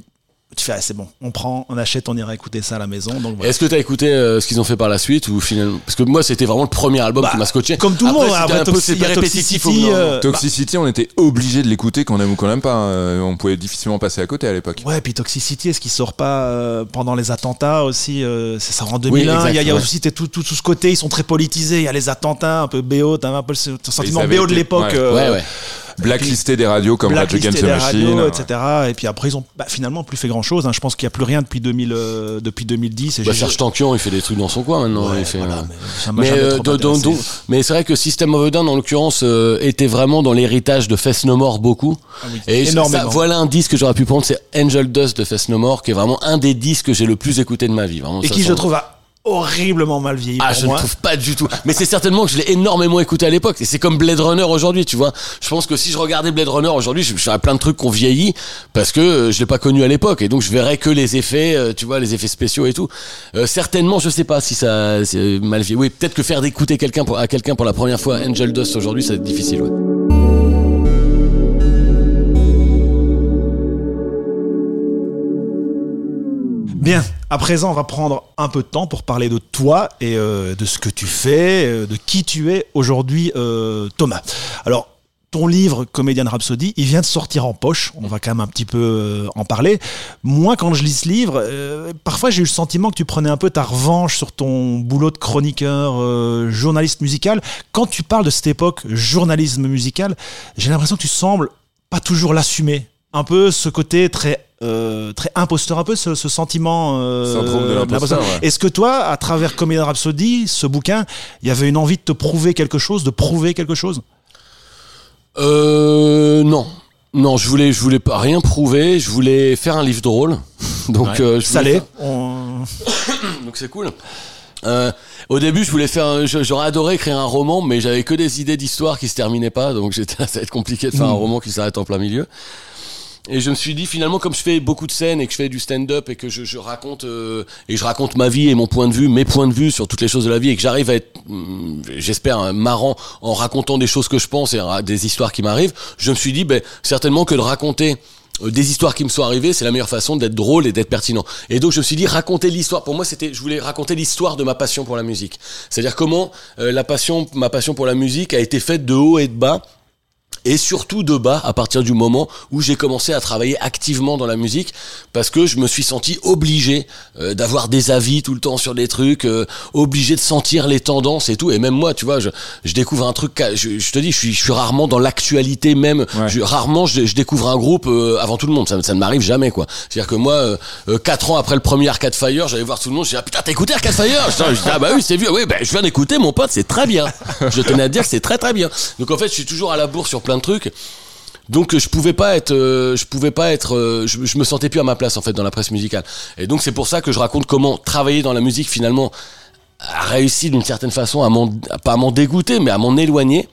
Tu fais, ah, c'est bon, on prend, on achète, on ira écouter ça à la maison. Donc, voilà. Est-ce que t'as écouté euh, ce qu'ils ont fait par la suite ou finalement parce que moi c'était vraiment le premier album Bah, qui m'a scotché. comme tout le monde, c'était après, un peu répétitif Toxicity, euh, Toxicity, on était obligé de l'écouter qu'on aime ou qu'on aime pas. Euh, on pouvait difficilement passer à côté à l'époque. Ouais, puis Toxicity, est-ce qu'il sort pas euh, pendant les attentats aussi C'est ça en 2001. exact, il y a, aussi tout, tout, tout ce côté, ils sont très politisés. Il y a les attentats, un peu BO, t'as un peu ce sentiment BO de l'époque. ouais. Ouais ouais. Blacklisté des radios comme Rage blacklisté Against the des Machine. radios, etc. Et puis après, ils ont bah, finalement plus fait grand chose. Je pense qu'il n'y a plus rien depuis, 2000, euh, depuis 2010. Et Bah, Serge Tankian il fait des trucs dans son coin maintenant. Ouais, il fait, voilà, euh, mais euh, donc- donc- mais c'est vrai que System of a Down, en l'occurrence, euh, était vraiment dans l'héritage de Fest No More beaucoup. Ah oui, Et je- énormément. ça, voilà un disque que j'aurais pu prendre, c'est Angel Dust de Fest No More, qui est vraiment un des disques que j'ai le plus écouté de ma vie. Vraiment, Et ça qui, je trouve, a horriblement mal vieilli. Ah, pour je ne trouve pas du tout. Mais c'est certainement que je l'ai énormément écouté à l'époque. Et c'est comme Blade Runner aujourd'hui, tu vois. Je pense que si je regardais Blade Runner aujourd'hui, je, je ferais plein de trucs qu'on vieillit parce que euh, je l'ai pas connu à l'époque. Et donc je verrais que les effets, euh, tu vois, les effets spéciaux et tout. Euh, certainement, je sais pas si ça c'est mal vieilli. Oui, peut-être que faire d'écouter quelqu'un pour, à quelqu'un pour la première fois Angel Dust aujourd'hui, ça va être difficile. Ouais. Bien, à présent, on va prendre un peu de temps pour parler de toi et euh, de ce que tu fais, euh, de qui tu es aujourd'hui, euh, Thomas. Alors, ton livre Comédien Rhapsody, il vient de sortir en poche. On va quand même un petit peu en parler. Moi, quand je lis ce livre, parfois j'ai eu le sentiment que tu prenais un peu ta revanche sur ton boulot de chroniqueur, journaliste musical. Quand tu parles de cette époque, journalisme musical, j'ai l'impression que tu sembles pas toujours l'assumer. Un peu ce côté très euh, très imposteur, un peu ce, ce sentiment euh, Syndrome de l'imposteur, ouais. Est-ce que toi, à travers Comédien Rhapsody, ce bouquin, il y avait une envie de te prouver quelque chose, de prouver quelque chose? Euh, non. Non, je voulais, je voulais pas rien prouver. Je voulais faire un livre drôle. Donc, euh, je Salé. faire- on- Donc c'est cool. Euh, au début, je voulais faire, un- j'aurais adoré écrire un roman, mais j'avais que des idées d'histoire qui se terminaient pas, donc j'étais, ça va être compliqué de faire un roman qui s'arrête en plein milieu. Et je me suis dit finalement, comme je fais beaucoup de scènes et que je fais du stand-up et que je, je raconte euh, et je raconte ma vie et mon point de vue, mes points de vue sur toutes les choses de la vie et que j'arrive à être, hum, j'espère, marrant en racontant des choses que je pense et des histoires qui m'arrivent, je me suis dit ben, certainement que de raconter euh, des histoires qui me sont arrivées, c'est la meilleure façon d'être drôle et d'être pertinent. Et donc je me suis dit raconter l'histoire. Pour moi, c'était, je voulais raconter l'histoire de ma passion pour la musique. C'est-à-dire comment euh, la passion, ma passion pour la musique a été faite de haut et de bas et surtout de bas à partir du moment où j'ai commencé à travailler activement dans la musique parce que je me suis senti obligé euh, d'avoir des avis tout le temps sur des trucs euh, obligé de sentir les tendances et tout. Et même moi tu vois je, je découvre un truc je, je te dis je suis, je suis rarement dans l'actualité même. Ouais. je, rarement je, je découvre un groupe euh, avant tout le monde. Ça, ça ne m'arrive jamais quoi. C'est à dire que moi euh, euh, quatre ans après le premier Arcade Fire j'allais voir tout le monde je dis ah putain t'as écouté Arcade Fire? Je, dis, ah bah oui c'est vieux oui ben je viens d'écouter mon pote c'est très bien. Je tenais à te dire que c'est très très bien. Donc en fait je suis toujours à la bourre sur plein de trucs donc je pouvais pas être, euh, je pouvais pas être, euh, je, je me sentais plus à ma place en fait dans la presse musicale. Et donc c'est pour ça que je raconte comment travailler dans la musique finalement a réussi d'une certaine façon à m'en, à pas à m'en dégoûter, mais à m'en éloigner.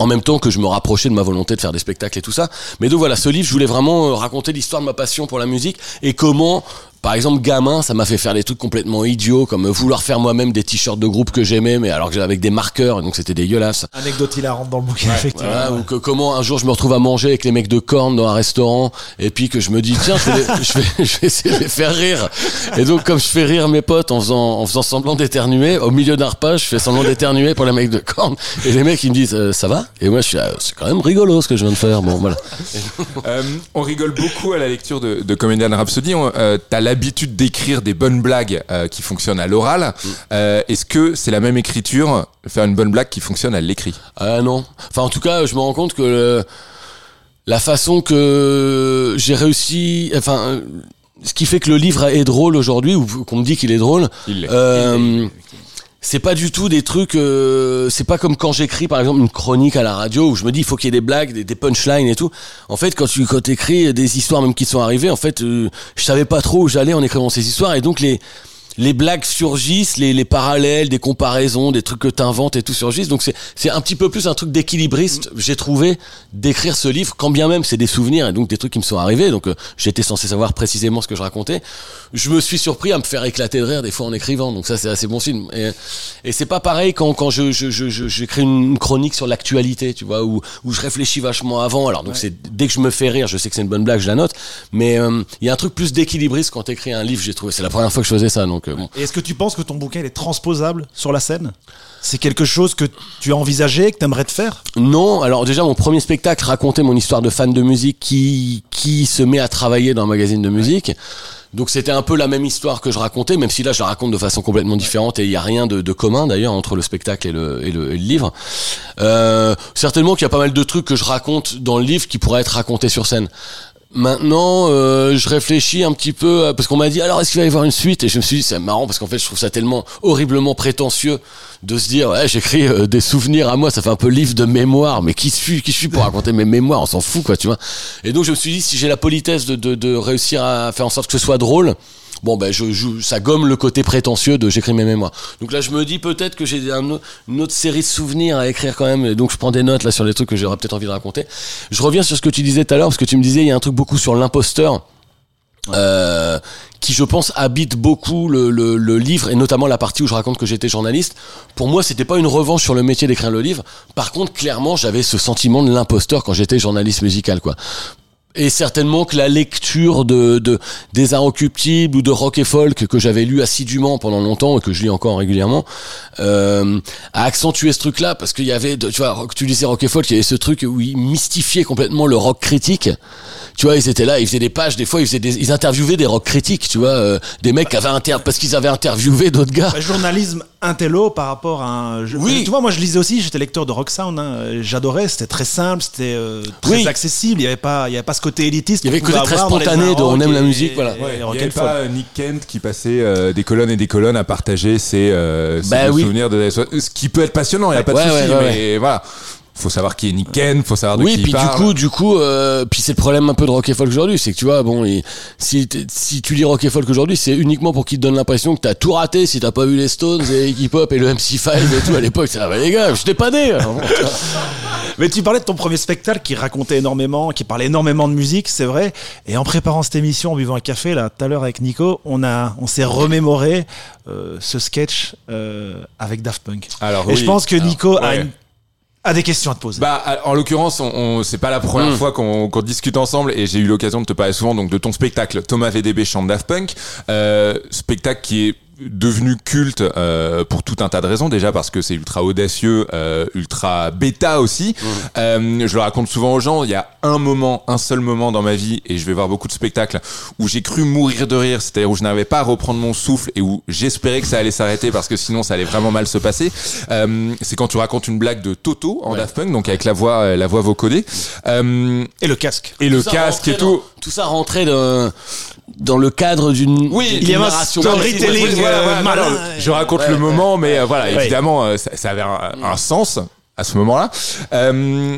En même temps que je me rapprochais de ma volonté de faire des spectacles et tout ça. Mais donc voilà, ce livre, je voulais vraiment euh, raconter l'histoire de ma passion pour la musique et comment, par exemple, gamin, ça m'a fait faire des trucs complètement idiots, comme vouloir faire moi-même des t-shirts de groupe que j'aimais, mais alors que j'avais avec des marqueurs, et donc c'était dégueulasse. Anecdote hilarante dans le bouquin, effectivement. Voilà, ou que comment un jour je me retrouve à manger avec les mecs de corne dans un restaurant et puis que je me dis tiens je vais, les- je vais, je vais essayer de les faire rire et donc comme je fais rire mes potes en faisant en faisant semblant d'éternuer au milieu d'un repas je fais semblant d'éternuer pour les mecs de corne et les mecs ils me disent euh, ça va? Et moi je suis ah, c'est quand même rigolo ce que je viens de faire bon voilà Euh, on rigole beaucoup à la lecture de, de Comedian Rhapsody. On- Euh, T'as l'habitude d'écrire des bonnes blagues euh, qui fonctionnent à l'oral. Euh, Est-ce que c'est la même écriture, faire une bonne blague qui fonctionne à l'écrit? Ah non. Enfin, en tout cas, je me rends compte que le- la façon que j'ai réussi, enfin, ce qui fait que le livre est drôle aujourd'hui, ou qu'on me dit qu'il est drôle, Il l'est. euh, c'est pas du tout des trucs. euh, c'est pas comme quand j'écris, par exemple, une chronique à la radio où je me dis il faut qu'il y ait des blagues, des, punchlines et tout. En fait, quand tu quand écris des histoires même qui sont arrivées, en fait, euh, je savais pas trop où j'allais en écrivant ces histoires et donc les les blagues surgissent, les, les parallèles, des comparaisons, des trucs que t'inventes et tout surgissent. Donc c'est c'est un petit peu plus un truc d'équilibriste, j'ai trouvé, d'écrire ce livre, quand bien même c'est des souvenirs et donc des trucs qui me sont arrivés. Donc euh, j'étais censé savoir précisément ce que je racontais. Je me suis surpris à me faire éclater de rire des fois en écrivant. Donc ça c'est assez bon signe. Et, et c'est pas pareil quand, quand je, je, je, je- j'écris une chronique sur l'actualité, tu vois, où, où je réfléchis vachement avant. Alors donc c'est dès que je me fais rire, je sais que c'est une bonne blague, je la note. Mais euh, il y a un truc plus d'équilibriste quand t'écris un livre, j'ai trouvé. C'est la première fois que je faisais ça, donc bon. Et est-ce que tu penses que ton bouquin il est transposable sur la scène? C'est quelque chose que tu as envisagé, que tu aimerais te faire? Non, alors déjà mon premier spectacle racontait mon histoire de fan de musique qui qui se met à travailler dans un magazine de musique. Donc c'était un peu la même histoire que je racontais, même si là je la raconte de façon complètement différente et il y a rien de, de commun d'ailleurs entre le spectacle et le, et le, et le livre. Euh, certainement qu'il y a pas mal de trucs que je raconte dans le livre qui pourraient être racontés sur scène. Maintenant, euh, je réfléchis un petit peu à- parce qu'on m'a dit alors est-ce qu'il va y avoir une suite? Et je me suis dit c'est marrant parce qu'en fait je trouve ça tellement horriblement prétentieux de se dire ouais j'écris euh, des souvenirs à moi ça fait un peu livre de mémoire. Mais qui suis qui suis pour raconter mes mémoires? On s'en fout quoi tu vois. Et donc je me suis dit si j'ai la politesse de, de, de réussir à faire en sorte que ce soit drôle Bon ben je, je- ça gomme le côté prétentieux de j'écris mes mémoires. Donc là je me dis peut-être que j'ai un une autre série de souvenirs à écrire quand même. Et donc je prends des notes là sur les trucs que j'aurais peut-être envie de raconter. Je reviens sur ce que tu disais tout à l'heure parce que tu me disais il y a un truc beaucoup sur l'imposteur. Euh, qui je pense habite beaucoup le, le, le livre et notamment la partie où je raconte que j'étais journaliste. Pour moi, c'était pas une revanche sur le métier d'écrire le livre. Par contre, clairement, j'avais ce sentiment de l'imposteur quand j'étais journaliste musical, quoi. Et certainement que la lecture de, de des Inrecuptibles ou de rock et folk que j'avais lu assidûment pendant longtemps et que je lis encore régulièrement euh, a accentué ce truc-là parce qu'il y avait, tu vois, tu disais rock et folk, il y avait ce truc où ils mystifiaient complètement le rock critique. Tu vois, ils étaient là, ils faisaient des pages, des fois ils faisaient des, ils interviewaient des rock critiques, tu vois, euh, des mecs qui avaient inter parce qu'ils avaient interviewé d'autres gars. Bah, Journalisme intello par rapport à un. Oui. Tu vois, moi je lisais aussi, j'étais lecteur de Rock Sound, hein, j'adorais, c'était très simple, c'était euh, très Oui. accessible, il n'y avait, pas- il y avait pas ce côté élitiste. Il y avait qu'on le côté très spontané de on aime la musique, voilà. Ouais, il n'y avait pas euh, Nick Kent qui passait euh, des colonnes et des colonnes à partager ses, euh, ses Bah oui. souvenirs de ce qui peut être passionnant, il n'y a pas de Ouais, souci, ouais, ouais, mais voilà. Faut savoir qui est Nick Ken, faut savoir de oui, qui puis il parle. du coup, du coup, euh, puis c'est le problème un peu de rock et folk aujourd'hui, c'est que tu vois, bon, si si tu lis rock et folk aujourd'hui, c'est uniquement pour qu'il te donne l'impression que t'as tout raté si t'as pas vu les Stones et Hip Hop et le MC5 et tout à l'époque. C'est ah, bah, les gars, je t'ai pas né. Mais tu parlais de ton premier spectacle qui racontait énormément, qui parlait énormément de musique, c'est vrai. Et en préparant cette émission, en buvant un café là tout à l'heure avec Nico, on a, on s'est remémoré euh, ce sketch euh, avec Daft Punk. Alors, Et oui. je pense que Nico a, ouais. une- a des questions à te poser. Bah, en l'occurrence, on, on- c'est pas la première Mm. fois qu'on qu'on discute ensemble et j'ai eu l'occasion de te parler souvent donc de ton spectacle Thomas VDB chante Daft Punk, euh, spectacle qui est devenu culte euh, pour tout un tas de raisons déjà parce que c'est ultra audacieux euh, ultra bêta aussi. Euh, je le raconte souvent aux gens il y a un moment un seul moment dans ma vie et je vais voir beaucoup de spectacles où j'ai cru mourir de rire c'est-à-dire où je n'arrivais pas à reprendre mon souffle et où j'espérais que ça allait s'arrêter parce que sinon ça allait vraiment mal se passer. Euh, c'est quand tu racontes une blague de Toto en Daft Punk donc avec la voix euh, la voix vocodée. Euh, et le casque. et le Tout ça casque et tout dans- tout. ça rentrait dans, dans le cadre d'une Oui, il y a un storytelling, voilà, malin. non, je raconte Ouais, le moment, mais euh, voilà, évidemment, euh, ça, ça avait un, un sens à ce moment-là. Euh,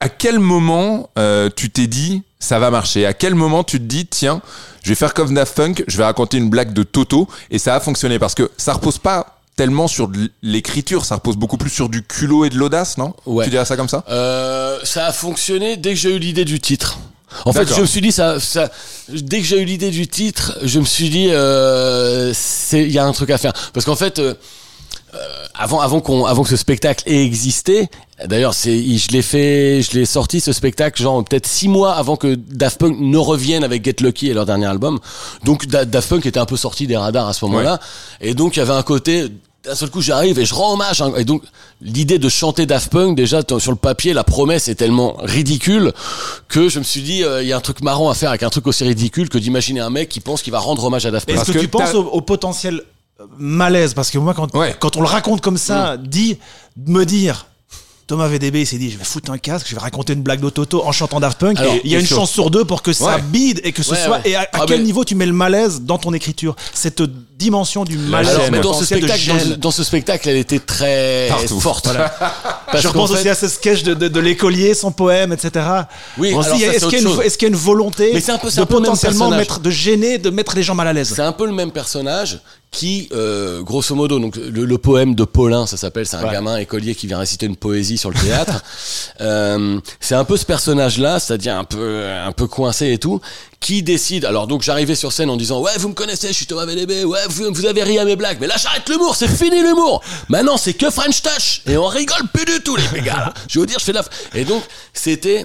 à quel moment euh, tu t'es dit ça va marcher? À quel moment tu te dis tiens, je vais faire comme Daft Punk, je vais raconter une blague de Toto et ça a fonctionné? Parce que ça repose pas tellement sur l'écriture, ça repose beaucoup plus sur du culot et de l'audace, non? Ouais. Tu dirais ça comme ça? Euh, ça a fonctionné dès que j'ai eu l'idée du titre. En fait, je me suis dit ça, ça dès que j'ai eu l'idée du titre, je me suis dit euh, c'est il y a un truc à faire. Parce qu'en fait euh, euh, avant avant qu'on avant que ce spectacle ait existé, d'ailleurs c'est je l'ai fait je l'ai sorti ce spectacle genre peut-être six mois avant que Daft Punk ne revienne avec Get Lucky et leur dernier album. Donc Da- Daft Punk était un peu sorti des radars à ce moment-là. Et donc il y avait un côté d'un seul coup j'arrive et je rends hommage hein. et donc l'idée de chanter Daft Punk déjà sur le papier la promesse est tellement ridicule que je me suis dit euh, il y a un truc marrant à faire avec un truc aussi ridicule que d'imaginer un mec qui pense qu'il va rendre hommage à Daft Punk Est-ce Parce que, que tu penses au, au potentiel malaise? Parce que moi, quand, Ouais. quand on le raconte comme ça, dit, de me dire. Thomas VDB s'est dit je vais foutre un casque, je vais raconter une blague de Toto en chantant Daft Punk. Alors, il y a une chance sur deux pour que ça Ouais. bide et que ce Ouais, soit. ouais. Et à, à Ah, quel mais- niveau tu mets le malaise dans ton écriture? Cette dimension du malaise. Alors, mais dans ce, spectacle, dans, ce, gêne. dans ce spectacle, elle était très Partout. forte. Parce Je repense fait- aussi à ce sketch de, de, de l'écolier, son poème, etc. Oui, est-ce c'est qu'il y, a autre une- chose. est-ce qu'il y a une volonté Mais c'est un peu- de potentiellement mettre, de gêner, de mettre les gens mal à l'aise? C'est un peu le même personnage qui, euh, grosso modo, donc le, le poème de Paulin, ça s'appelle, c'est un Ouais. gamin écolier qui vient réciter une poésie sur le théâtre. Euh, c'est un peu ce personnage-là, c'est-à-dire un peu, un peu coincé et tout, qui décide. Alors donc j'arrivais sur scène en disant ouais vous me connaissez, je suis Thomas VDB, ouais vous, vous avez ri à mes blagues, mais là j'arrête l'humour, c'est fini l'humour. Maintenant c'est que French Touch et on rigole plus du tout les gars. Là. Je vais vous dire, je fais de la. Et donc c'était,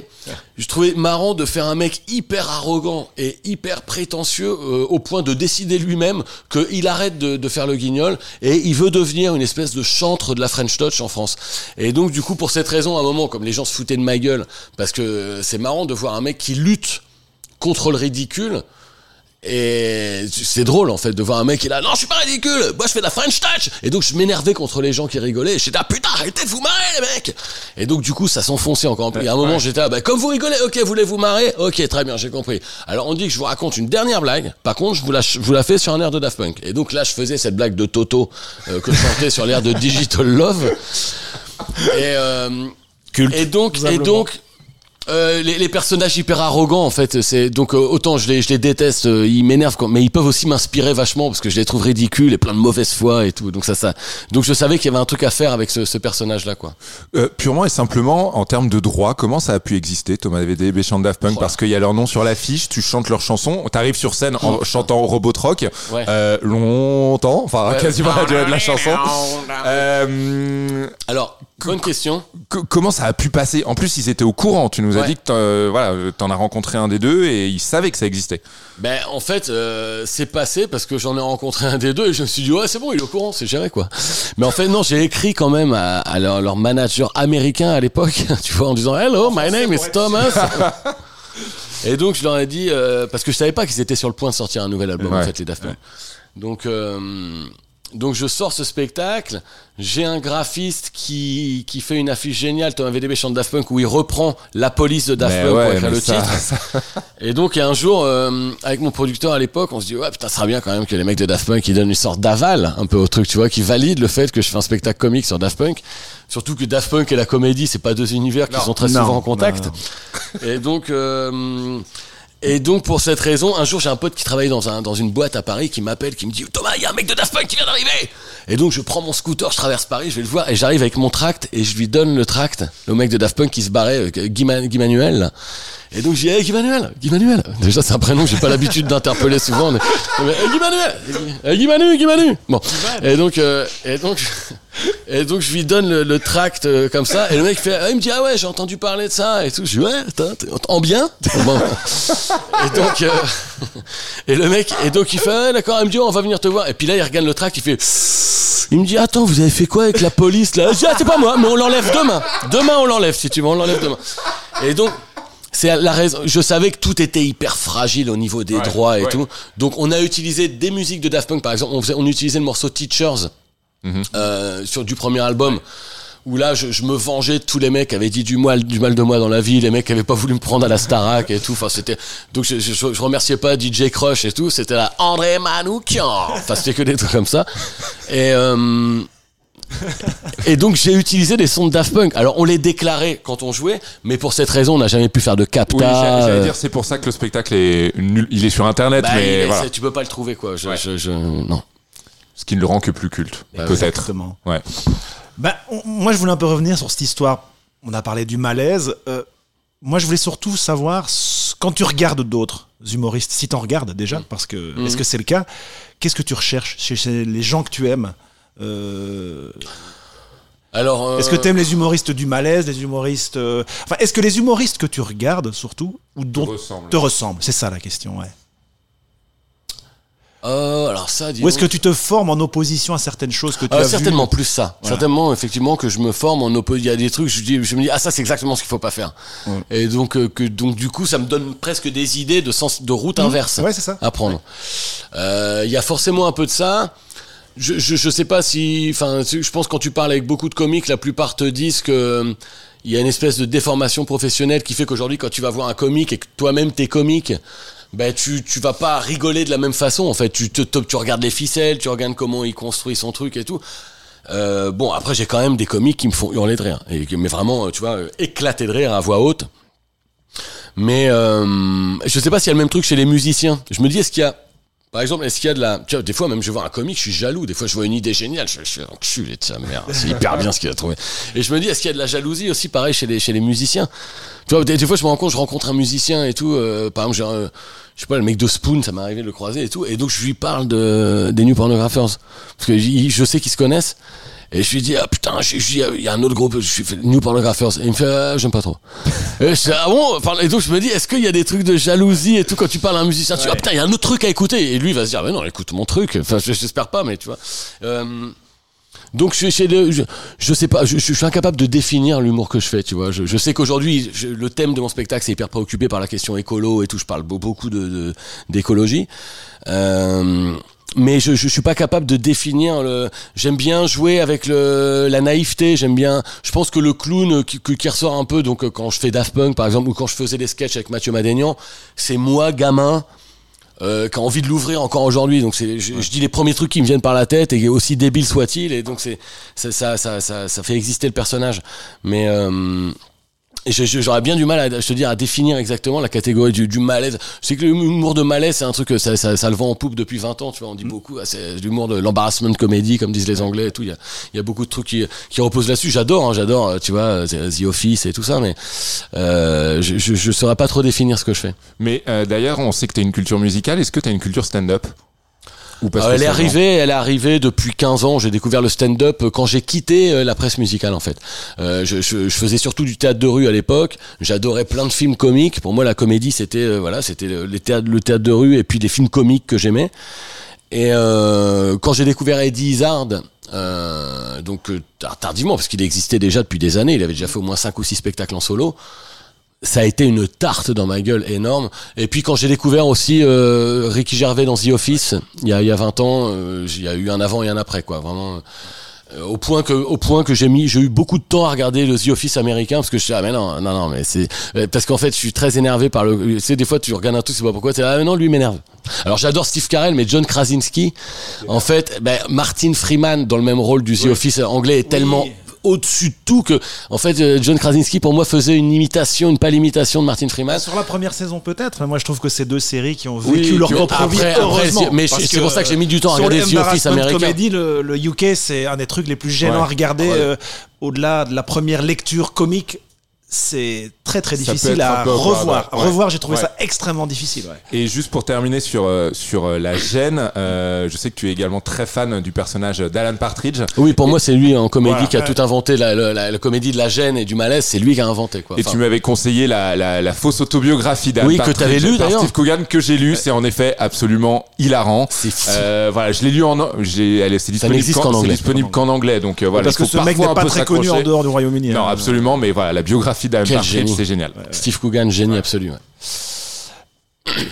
je trouvais marrant de faire un mec hyper arrogant et hyper prétentieux euh, au point de décider lui-même qu'il arrête de, de faire le guignol et il veut devenir une espèce de chantre de la French Touch en France. Et donc du coup pour cette raison, à un moment comme les gens se foutaient de ma gueule, parce que c'est marrant de voir un mec qui lutte contre le ridicule. Et c'est drôle en fait de voir un mec qui est là, non je suis pas ridicule, moi je fais de la French touch. Et donc je m'énervais contre les gens qui rigolaient, j'étais là, putain arrêtez de vous marrer les mecs. Et donc du coup ça s'enfonçait encore peu, et à un moment j'étais là, bah comme vous rigolez, ok voulez vous marrer, ok très bien j'ai compris. Alors on dit que je vous raconte une dernière blague, par contre je vous la, je vous la fais sur un air de Daft Punk. Et donc là je faisais cette blague de Toto euh, que je chantais sur l'air de Digital Love. Et euh, Culte. et donc, et donc, euh, les, les personnages hyper arrogants en fait c'est donc euh, autant je les je les déteste euh, ils m'énervent quand- mais ils peuvent aussi m'inspirer vachement parce que je les trouve ridicules et plein de mauvaise foi et tout donc ça ça donc je savais qu'il y avait un truc à faire avec ce, ce personnage là quoi Euh, purement et simplement, en termes de droit, comment ça a pu exister, Thomas VDB chante Daft Punk? Oh. Parce qu'il y a leur nom sur l'affiche, tu chantes leurs chansons, t'arrives sur scène en chantant Robot Rock, Ouais. euh, longtemps, enfin Ouais. quasiment la durée de la chanson. Euh, alors bonne question co- comment ça a pu passer? En plus, ils étaient au courant. Tu nous as Ouais. dit que t'en- euh, voilà, t'en as rencontré un des deux et ils savaient que ça existait. ben en fait euh, c'est passé parce que j'en ai rencontré un des deux et je me suis dit ouais c'est bon il est au courant c'est géré quoi mais en fait non j'ai écrit quand même à, à leur, leur manager américain à l'époque tu vois en disant hello my name is Thomas Et donc je leur ai dit euh, parce que je savais pas qu'ils étaient sur le point de sortir un nouvel album en Ouais. fait les Daft Punk. Donc euh, donc je sors ce spectacle, j'ai un graphiste qui, qui fait une affiche géniale, Thomas VDB chante Daft Punk, où il reprend la police de Daft Mais Punk pour ouais, écrire mais le ça- titre. Et donc, il y a un jour, euh, avec mon producteur à l'époque, on se dit, ouais, putain, ça serait bien quand même que les mecs de Daft Punk, ils donnent une sorte d'aval un peu au truc, tu vois, qui valide le fait que je fais un spectacle comique sur Daft Punk. Surtout que Daft Punk et la comédie, c'est pas deux univers qui Non. sont très Non, souvent en contact. non, Et donc, euh, et donc pour cette raison, un jour j'ai un pote qui travaille dans un dans une boîte à Paris qui m'appelle, qui me dit Thomas, il y a un mec de Daft Punk qui vient d'arriver. Et donc je prends mon scooter, je traverse Paris, je vais le voir et j'arrive avec mon tract et je lui donne le tract, le mec de Daft Punk qui se barrait, euh, Guy, Guy Manuel. Et donc j'ai hey, Guy Manuel, Guy Manuel. Déjà c'est un prénom que j'ai pas l'habitude d'interpeller souvent. Mais, hey, Guy Manuel, hey, Guy Manu, Guy Manu. Bon. Et donc euh, et donc et donc je lui donne le, le tract euh, comme ça et le mec fait, ah, il me dit ah ouais j'ai entendu parler de ça et tout. Je dis ouais, t'es- en bien? Bon. Et donc, euh, et le mec, et donc il fait, ah, d'accord, il me dit, on va venir te voir. Et puis là, il regarde le tract, il fait, il me dit, attends, vous avez fait quoi avec la police là? Je dis, ah, c'est pas moi, mais on l'enlève demain. Demain, on l'enlève, si tu veux, on l'enlève demain. Et donc, c'est la raison. Je savais que tout était hyper fragile au niveau des Ouais, droits et ouais. tout. Donc, on a utilisé des musiques de Daft Punk, par exemple, on, faisait, on utilisait le morceau Teachers euh, sur du premier album. Où là, je, je me vengeais de tous les mecs qui avaient dit du mal, du mal de moi dans la vie, les mecs qui avaient pas voulu me prendre à la Starac et tout. Enfin, c'était donc je, je, je remerciais pas DJ Crush et tout. C'était là André Manoukian. Enfin, c'était que des trucs comme ça. Et euh, et donc j'ai utilisé des sons de Daft Punk. Alors on les déclarait quand on jouait, mais pour cette raison, on n'a jamais pu faire de capta. Oui, j'allais euh, dire, c'est pour ça que le spectacle est nul. Il est sur internet, bah, mais est- voilà. c'est- tu peux pas le trouver quoi. Je, Ouais. je, je- non. Ce qui ne le rend que plus culte, Bah peut-être. Exactement. Ouais. On- moi, je voulais un peu revenir sur cette histoire. On a parlé du malaise. Euh, moi, je voulais surtout savoir, quand tu regardes d'autres humoristes, si tu en regardes déjà, parce que Mhm. est-ce que c'est le cas Qu'est-ce que tu recherches chez, chez les gens que tu aimes? Euh, Alors. euh, Est-ce que tu aimes les humoristes du malaise, les humoristes. euh, Enfin, est-ce que les humoristes que tu regardes, surtout, ou dont ressemble. te ressemblent? C'est ça la question, ouais. euh, alors ça. Ou est-ce que tu te formes en opposition à certaines choses que tu Euh, as vues? certainement plus ça. Voilà. Certainement, effectivement, que je me forme en oppo. Il y a des trucs, je, dis, je me dis, ah, ça, c'est exactement ce qu'il faut pas faire. Et donc, euh, que, donc, du coup, ça me donne presque des idées de sens, de route inverse Ouais, c'est ça. à prendre. Euh, Il y a forcément un peu de ça. Je, je, je sais pas si, enfin, je pense que quand tu parles avec beaucoup de comiques, la plupart te disent que euh, il y a une espèce de déformation professionnelle qui fait qu'aujourd'hui, quand tu vas voir un comique et que toi-même t'es comique, ben tu tu vas pas rigoler de la même façon. En fait, tu te, tu regardes les ficelles, tu regardes comment il construit son truc et tout. Euh, bon, après, j'ai quand même des comiques qui me font hurler de rire, et, mais vraiment, euh, tu vois, euh, éclater de rire à voix haute. Mais euh, je sais pas s'il y a le même truc chez les musiciens. Je me dis, est-ce qu'il y a, par exemple, est-ce qu'il y a de la, tu vois, des fois même je vois un comique, je suis jaloux. Des fois, je vois une idée géniale, je, je suis enculé de sa mère. C'est hyper bien ce qu'il a trouvé. Et je me dis, est-ce qu'il y a de la jalousie aussi, pareil chez les chez les musiciens? Tu vois, des, fois, je me rends compte, je rencontre un musicien et tout. euh, par exemple, j'ai je sais pas, le mec de Spoon, ça m'est arrivé de le croiser et tout. Et donc, je lui parle de des New Pornographers parce que je sais qu'ils se connaissent. Et je lui dis, ah putain, je, je dis, il y a un autre groupe, je suis fait New Pornographers. Et il me fait, ah, j'aime pas trop. et je dis, ah bon? Et donc je me dis, est-ce qu'il y a des trucs de jalousie et tout quand tu parles à un musicien? Tu dis, ah putain, il y a un autre truc à écouter. Et lui, il va se dire, mais non, écoute mon truc. Enfin, je- j'espère pas, mais tu vois. Euh, donc je, chez le, je, je sais pas, je, je suis incapable de définir l'humour que je fais, tu vois. Je, je sais qu'aujourd'hui, le thème de mon spectacle, c'est hyper préoccupé par la question écolo et tout. Je parle beau- beaucoup de de- d'écologie. Euh, mais je, je suis pas capable de définir le. J'aime bien jouer avec le, la naïveté. J'aime bien. Je pense que le clown qui, qui ressort un peu, donc euh, quand je fais Daft Punk par exemple, ou quand je faisais des sketchs avec Mathieu Madénian, c'est moi gamin euh, qui a envie de l'ouvrir encore aujourd'hui. Donc c'est, je, je dis les premiers trucs qui me viennent par la tête et aussi débile soit-il. Et donc c'est ça, ça, ça, ça, ça fait exister le personnage. Mais euh, j'aurais bien du mal à je te dire à définir exactement la catégorie du, du malaise. Je sais que l'humour de malaise c'est un truc que ça, ça, ça le vend en poupe depuis 20 ans. Tu vois, on dit beaucoup. ah, C'est l'humour de l'embarrassment comedy comme disent les Anglais et tout. Il y a, il y a beaucoup de trucs qui, qui reposent là-dessus. J'adore, hein, j'adore. euh, Tu vois, euh, The Office et tout ça. Mais euh, je, je, je saurais pas trop définir ce que je fais. Mais euh, d'ailleurs, on sait que tu as une culture musicale. Est-ce que tu as une culture stand-up? Ou Euh, elle est arrivée, elle est arrivée depuis 15 ans. J'ai découvert le stand-up quand j'ai quitté euh, la presse musicale en fait. Euh, je, je, je faisais surtout du théâtre de rue à l'époque. J'adorais plein de films comiques. Pour moi, la comédie c'était euh, voilà, c'était le, les théâtres- le théâtre de rue et puis des films comiques que j'aimais. Et euh, quand j'ai découvert Eddie Izzard, euh, donc tard- tardivement parce qu'il existait déjà depuis des années, il avait déjà fait au moins cinq ou six spectacles en solo. Ça a été une tarte dans ma gueule énorme. Et puis quand j'ai découvert aussi euh, Ricky Gervais dans The Office, il y a, il y a 20 ans, euh, il y a eu un avant et un après, quoi. Vraiment. euh, au point que, au point que j'ai mis, j'ai eu beaucoup de temps à regarder le The Office américain parce que je suis ah mais non, non, non, mais c'est euh, parce qu'en fait je suis très énervé par le. Tu sais des fois tu regardes un truc, c'est pas pourquoi. Tu ah mais non lui m'énerve. Alors j'adore Steve Carell, mais John Krasinski, en fait, ben, Martin Freeman dans le même rôle du The Office anglais est tellement au-dessus de tout que en fait euh, John Krasinski pour moi faisait une imitation une pâle imitation de Martin Freeman Sur la première saison peut-être, mais moi je trouve que c'est deux séries qui ont Oui, vécu leur propre vie, heureusement. mais c'est pour ça que j'ai mis du temps à regarder The Office américain. Comedy, le, le UK, c'est un des trucs les plus gênants Ouais. à regarder. Ouais. euh, Au-delà de la première lecture comique, c'est très très difficile à revoir. Revoir, j'ai trouvé Ouais. ça extrêmement difficile. ouais. Et juste pour terminer sur, euh, sur euh, la gêne, euh, je sais que tu es également très fan du personnage d'Alan Partridge. oui pour moi c'est lui en comédie Voilà. qui a tout inventé la, la- la- la comédie de la gêne et du malaise c'est lui qui a inventé quoi Et Enfin, tu m'avais conseillé la, la, la fausse autobiographie d'Alan Oui, que Partridge t'avais lu, par d'ailleurs. Steve Coogan que j'ai lu. C'est en effet absolument hilarant. C'est fou. Euh, voilà, je l'ai lu en, j'ai, elle est, c'est disponible qu'en, anglais. disponible qu'en anglais. Donc euh, voilà, Parce que ce mec n'est un pas peu très connu en dehors du Royaume-Uni. Non, hein. absolument, mais voilà, la biographie d'Alan Partridge. C'est génial. Steve Coogan génie absolu ouais.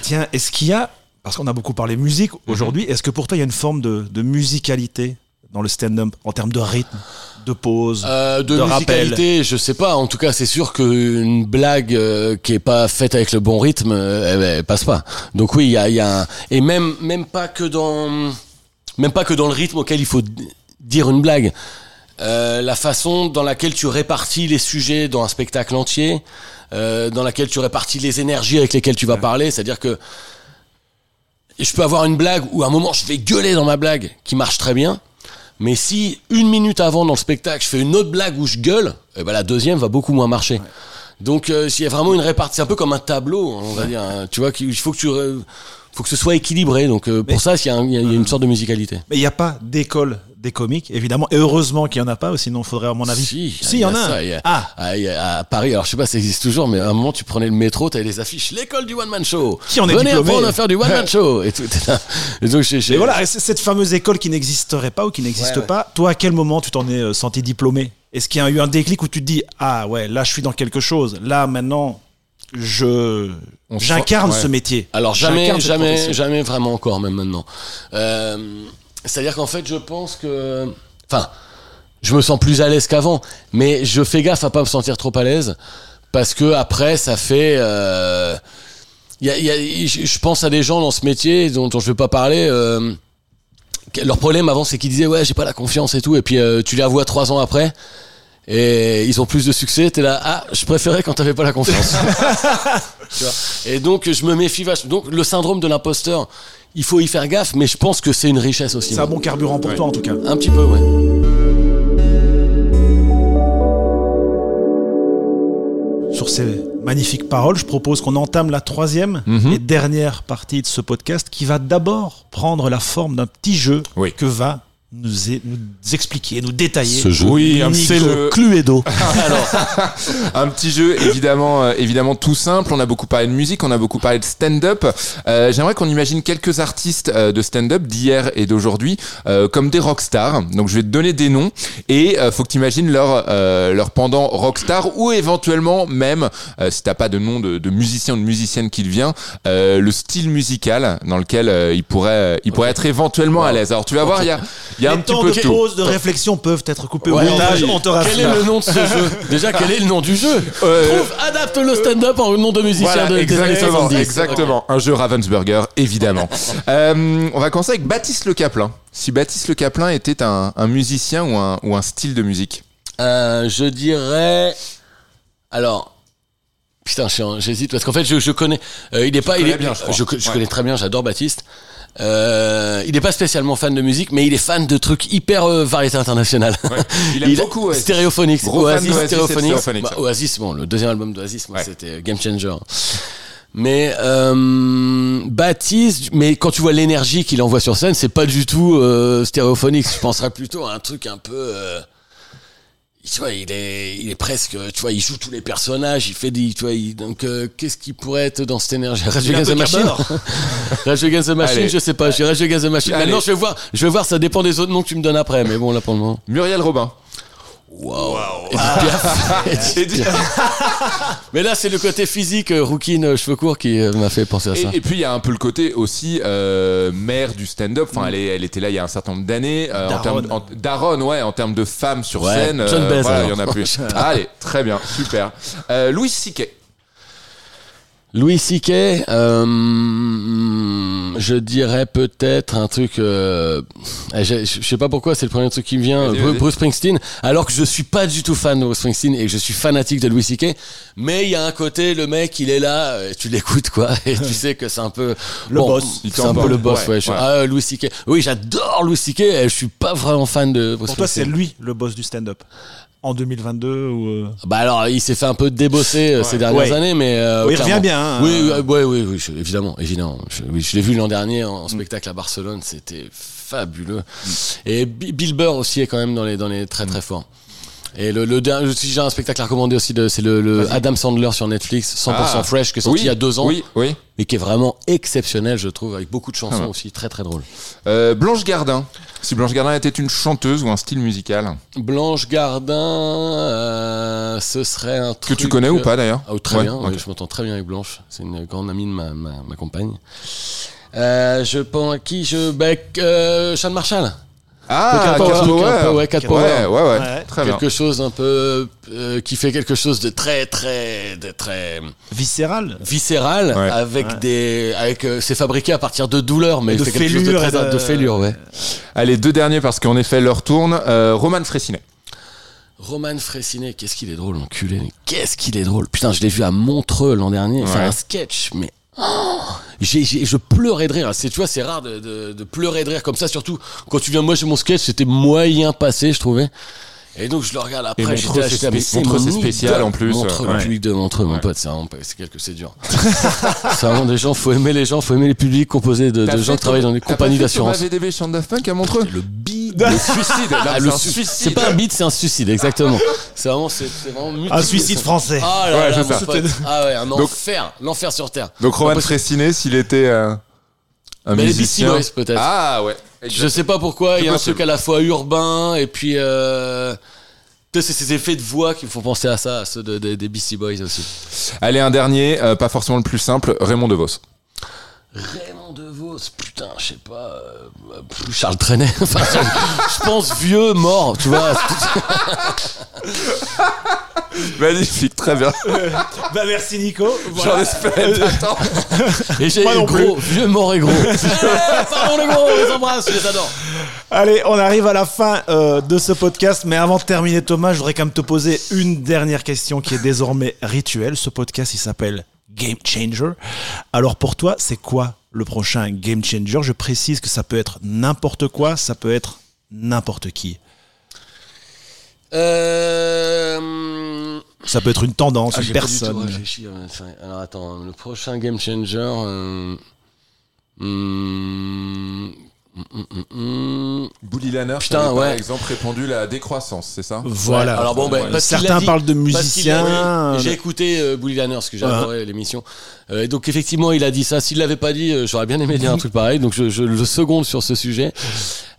Tiens, est-ce qu'il y a, parce qu'on a beaucoup parlé musique aujourd'hui, est-ce que pour toi il y a une forme de, de musicalité dans le stand-up en termes de rythme, de pause, Euh, de, de rappel? musicalité, je sais pas. En tout cas, c'est sûr qu'une blague euh, qui est pas faite avec le bon rythme, euh, elle, elle passe pas. Donc oui, il y a, y a un... et même même pas que dans même pas que dans le rythme auquel il faut dire une blague. Euh, la façon dans laquelle tu répartis les sujets dans un spectacle entier, euh, dans laquelle tu répartis les énergies avec lesquelles tu vas parler, c'est-à-dire que je peux avoir une blague où à un moment je vais gueuler dans ma blague qui marche très bien, mais si une minute avant dans le spectacle je fais une autre blague où je gueule, eh ben la deuxième va beaucoup moins marcher. Donc euh, s'il y a vraiment une répartition, c'est un peu comme un tableau, on va dire. hein, tu vois, il faut que tu faut que ce soit équilibré. Donc euh, pour ça, il y, a y une sorte de musicalité. Mais il n'y a pas d'école des comiques, évidemment. Et heureusement qu'il n'y en a pas, sinon il faudrait, à mon avis. Si, il y en a. ça, Ah, Ah, à Paris, alors je sais pas si ça existe toujours, mais à un moment tu prenais le métro, t'avais les affiches, l'école du one man show. Qui en est Venez diplômé apprendre à faire du one man show. Et tout. Et donc, j'ai- Et voilà, cette fameuse école qui n'existerait pas ou qui n'existe Ouais, ouais. pas, toi, à quel moment tu t'en es euh, senti diplômé? Est-ce qu'il y a eu un déclic où tu te dis Ah ouais, là je suis dans quelque chose, là maintenant je j'incarne ouais. ce métier. Alors jamais, jamais, jamais vraiment encore, même maintenant. Euh, C'est-à-dire qu'en fait, je pense que, enfin, je me sens plus à l'aise qu'avant, mais je fais gaffe à pas me sentir trop à l'aise parce que après, ça fait. euh, y a- je pense à des gens dans ce métier dont, dont je vais pas parler. euh, leur problème avant, c'est qu'ils disaient ouais, j'ai pas la confiance et tout, et puis euh, tu les revois trois ans après. Et ils ont plus de succès, t'es là, ah, je préférais quand t'avais pas la confiance. Tu vois. Et donc, je me méfie vachement. Donc, le syndrome de l'imposteur, il faut y faire gaffe, mais je pense que c'est une richesse aussi. C'est un bon carburant pour Ouais. toi en tout cas. Un petit peu, ouais. Sur ces magnifiques paroles, je propose qu'on entame la troisième Mhm. et dernière partie de ce podcast qui va d'abord prendre la forme d'un petit jeu Oui. que va nous, nous expliquer, nous détailler. Ce jeu. Oui, petit jeu. Cluedo. Un petit jeu évidemment, euh, évidemment tout simple. On a beaucoup parlé de musique, on a beaucoup parlé de stand-up. Euh, J'aimerais qu'on imagine quelques artistes euh, de stand-up d'hier et d'aujourd'hui euh, comme des rockstars. Donc je vais te donner des noms et euh, faut que tu imagines leur euh, leur pendant rockstar ou éventuellement même euh, si t'as pas de nom de, de musicien ou de musicienne qui te vient, euh, le style musical dans lequel euh, il pourrait euh, il pourrait être éventuellement à l'aise. Alors tu vas voir, il y a il y a un petit peu de de tout. pause, de réflexion peuvent être coupés Ouais, au montage. On te Quel est le nom de ce jeu Déjà, quel est le nom du jeu Euh, Trouve, adapte le stand-up en nom de musicien Voilà, de exactement, 70. exactement. Un jeu Ravensburger, évidemment. Euh, on va commencer avec Baptiste Le Caplin. Si Baptiste Le Caplin était un, un musicien ou un, ou un style de musique Euh, je dirais. Alors. Putain, j'hésite parce qu'en fait, je, je connais. euh, il est pas. Il est, bien, je crois. je, je Ouais. connais très bien. J'adore Baptiste. Euh, il n'est pas spécialement fan de musique, mais il est fan de trucs hyper euh, variété internationale. Il aime beaucoup, Oasis. Stéréophonics. Gros fan Oasis, Stéréophonics. Stéréophonics, Bah. Oasis, bon, le deuxième album d'Oasis, moi, Ouais. c'était Game Changer. Mais euh, Baptiste, mais quand tu vois l'énergie qu'il envoie sur scène, c'est pas du tout euh, stéréophonique. Je penserais plutôt à un truc un peu. euh, tu vois, il est, il est presque, tu vois, il joue tous les personnages, il fait des, tu vois, il- donc euh, qu'est-ce qui pourrait être dans cette énergie? Rage Against the Machine? Rage Against the Machine, Allez. je sais pas, je Rage Against the Machine. Allez. Maintenant, je vais voir, je vais voir, ça dépend des autres noms que tu me donnes après, mais bon, là pour le moment. Muriel Robin. Piaf. Edith Piaf. Mais là, c'est le côté physique, euh, rouquine, euh, cheveux courts, qui euh, m'a fait penser à ça. Et, et puis il y a un peu le côté aussi euh, mère du stand-up. Enfin, elle, est- elle était là il y a un certain nombre d'années. euh, en Daronne. termes, en, Daronne, ouais, en termes de femmes sur Ouais, scène. John Baez, voilà, il y en a plus. Allez, très bien, super. Euh, Louis C.K. Louis C.K., euh, je dirais peut-être un truc. euh, je, je sais pas pourquoi, c'est le premier truc qui me vient. Bruce, Springsteen, alors que je suis pas du tout fan de Bruce Springsteen et que je suis fanatique de Louis C.K. Mais il y a un côté, le mec, il est là, euh, tu l'écoutes quoi, et tu sais que c'est un peu Le boss. Il C'est un peu le boss, Ouais, ouais. Je- ouais. Ah, Louis C.K. Oui, j'adore Louis C.K. et Je suis pas vraiment fan de Bruce Pour toi, c'est lui le boss du stand-up en 2022 ou euh, Bah alors, il s'est fait un peu débosser euh, ces dernières Ouais. années, mais euh, Oui, il revient bien, hein. oui, oui, oui, oui, évidemment, évidemment. Je, oui, je l'ai vu l'an dernier en, en spectacle à Barcelone, c'était fabuleux. Et Bi- Bill Burr aussi est quand même dans les dans les très très forts. Et le, le dernier, si j'ai un spectacle à recommander aussi, c'est le, le Adam Sandler sur Netflix, 100% Ah. Fresh, qui est sorti Oui, il y a deux ans, Oui, oui. mais qui est vraiment exceptionnel, je trouve, avec beaucoup de chansons Ah ouais. aussi, très très drôle. Euh, Blanche Gardin. Si Blanche Gardin était une chanteuse ou un style musical Blanche Gardin, euh, ce serait un que truc tu connais ou pas d'ailleurs Ah, très Ouais, bien, je m'entends très bien avec Blanche. C'est une grande amie de ma, ma, ma compagne. Euh, je pense à qui je bec euh, Sean Marshall. Ah, Cat un peu, ouais, Cat Cat Power. Ouais, ouais, ouais, Ouais. Très bien. quelque chose un peu euh, qui fait quelque chose de très très de très viscéral viscéral Ouais. avec Ouais. des avec euh, c'est fabriqué à partir de douleur mais de fait quelque chose de très de- de fêlure ouais. Allez, deux derniers parce qu'en effet, l'heure tourne. Euh, Roman Frécinet. Roman Frécinet, qu'est-ce qu'il est drôle, enculé. mais Qu'est-ce qu'il est drôle. Putain, je l'ai vu à Montreux l'an dernier faire Ouais. un sketch, mais. Oh, j'ai, j'ai- je pleurais de rire. C'est, tu vois, c'est rare de, de- pleurer de rire comme ça, surtout quand tu viens. Moi, j'ai mon sketch, c'était moyen passé, je trouvais. Et donc, je le regarde après. J'étais là, c'est spécial, en plus. Montreux, Ouais. le public de Montreux, mon Ouais. pote, c'est vraiment, c'est quelque, c'est dur. c'est vraiment des gens, faut aimer les gens, faut aimer les publics composés de, de gens qui travaillent dans des compagnies d'assurance. VDB Chant Punk à Montreux Le bide. Le suicide. Là, Ah, c'est le un su- suicide. c'est pas un beat, c'est un suicide, exactement. c'est vraiment, c'est, c'est vraiment un suicide français Ah là Ouais, là, c'est mon ça. pote. Ah ouais, un Donc- enfer, l'enfer sur terre. Donc Roman. Frécinet, s'il était euh, un Mais les Beastie musicien. Peut-être. Ah ouais. Je sais pas pourquoi, il y a un truc à la fois urbain et puis euh, c'est ces effets de voix qui me font penser à ça, à ceux de- de- des Beastie Boys aussi. Allez, un dernier, euh, pas forcément le plus simple, Raymond DeVos. Raymond DeVos, putain, je sais pas, euh, plus Charles Trenet. Enfin, je- je pense vieux, mort, tu vois. Magnifique, très bien. bah merci Nico J'en Voilà. espérais pas tant. Et j'ai gros, vieux, mort et gros. Eh, pardon les gros, on les embrasse, je les adore. Allez, on arrive à la fin euh, de ce podcast, mais avant de terminer, Thomas, je voudrais quand même te poser une dernière question qui est désormais rituelle. Ce podcast, il s'appelle Game Changer. Alors pour toi, c'est quoi le prochain Game Changer? Je précise que ça peut être n'importe quoi, ça peut être n'importe qui. Euh... Ça peut être une tendance, Ah, une tout personne. enfin, Alors attends, le prochain Game Changer. euh, hum, hum, hum, Putain, avait, par ouais. exemple répondu la décroissance, c'est ça? Voilà. Ouais, alors bon, ben, Ouais. parce Certains dit- parlent de musiciens. J'ai écouté euh, Bully Lanner parce que j'ai Ouais. adoré l'émission. Euh, et donc effectivement, il a dit ça. S'il l'avait pas dit, euh, j'aurais bien aimé dire un truc pareil. Donc je, je le seconde sur ce sujet.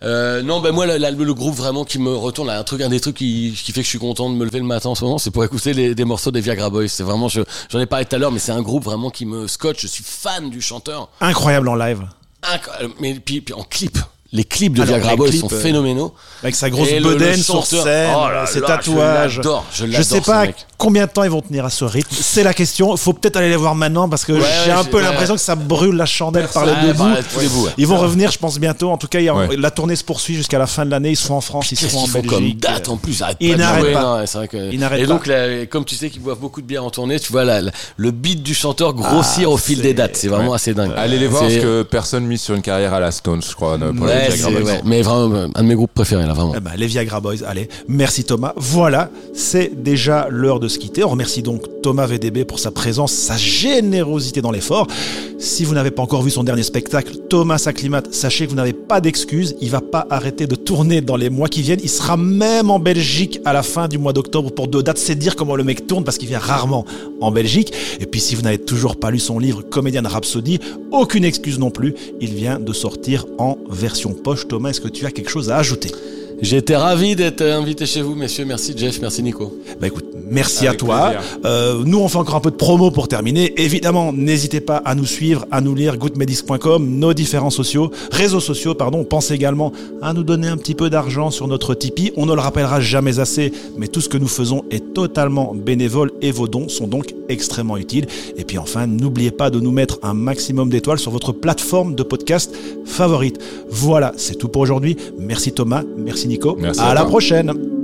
Euh, non, ben moi, la- la- le groupe vraiment qui me retourne, là, un truc, un des trucs qui, qui fait que je suis content de me lever le matin en ce moment, c'est pour écouter les, des morceaux des Viagra Boys. C'est vraiment, je- j'en ai parlé tout à l'heure, mais c'est un groupe vraiment qui me scotche. Je suis fan du chanteur. Incroyable en live. Incroyable. Mais puis, puis en clip. Les clips de Alors, Viagra Boys sont euh, phénoménaux. Avec sa grosse bedaine sur scène, Oh là ses là, tatouages. Je l'adore, je Je l'adore. sais ce pas mec. Combien de temps ils vont tenir à ce rythme? C'est la question. Faut peut-être aller les voir maintenant parce que Ouais, j'ai ouais, un peu ouais. l'impression que ça brûle la chandelle par les deux bouts. Ils vont revenir, je pense, bientôt. En tout cas, il y a- Ouais. la tournée se poursuit jusqu'à la fin de l'année. Ils seront en France, ils seront en Belgique. comme date en plus arrête Ils n'arrêtent pas. non, ouais, c'est vrai que- Ils n'arrêtent Et donc, là, comme tu sais qu'ils boivent beaucoup de bière en tournée, tu vois la- la- le beat du chanteur grossir Ah, au fil des dates. C'est vraiment Ouais. assez dingue. Allez les voir parce que personne mise sur une carrière à la Stones, je crois. pour les Ouais, Viagra c'est- Boys. ouais. mais vraiment, un de mes groupes préférés là, vraiment. Eh ben, les Viagra Boys, allez, merci Thomas. Voilà, c'est déjà l'heure de se. On remercie donc Thomas VDB pour sa présence, sa générosité dans l'effort. Si vous n'avez pas encore vu son dernier spectacle, Thomas s'acclimate, sachez que vous n'avez pas d'excuses. Il va pas arrêter de tourner dans les mois qui viennent. Il sera même en Belgique à la fin du mois d'octobre pour deux dates. C'est dire comment le mec tourne parce qu'il vient rarement en Belgique. Et puis si vous n'avez toujours pas lu son livre Comédien Rhapsody, aucune excuse non plus. Il vient de sortir en version poche. Thomas, est-ce que tu as quelque chose à ajouter? J'ai été ravi d'être invité chez vous, messieurs. Merci Jeff, merci Nico. Bah écoute, merci Avec à toi. Euh, nous, on fait encore un peu de promo pour terminer. Évidemment, n'hésitez pas à nous suivre, à nous lire goodmedis.com, nos différents sociaux, réseaux sociaux, pardon. Pensez également à nous donner un petit peu d'argent sur notre Tipeee. On ne le rappellera jamais assez, mais tout ce que nous faisons est totalement bénévole et vos dons sont donc extrêmement utiles. Et puis enfin, n'oubliez pas de nous mettre un maximum d'étoiles sur votre plateforme de podcast favorite. Voilà, c'est tout pour aujourd'hui. Merci Thomas, merci Nico. Merci à à la prochaine.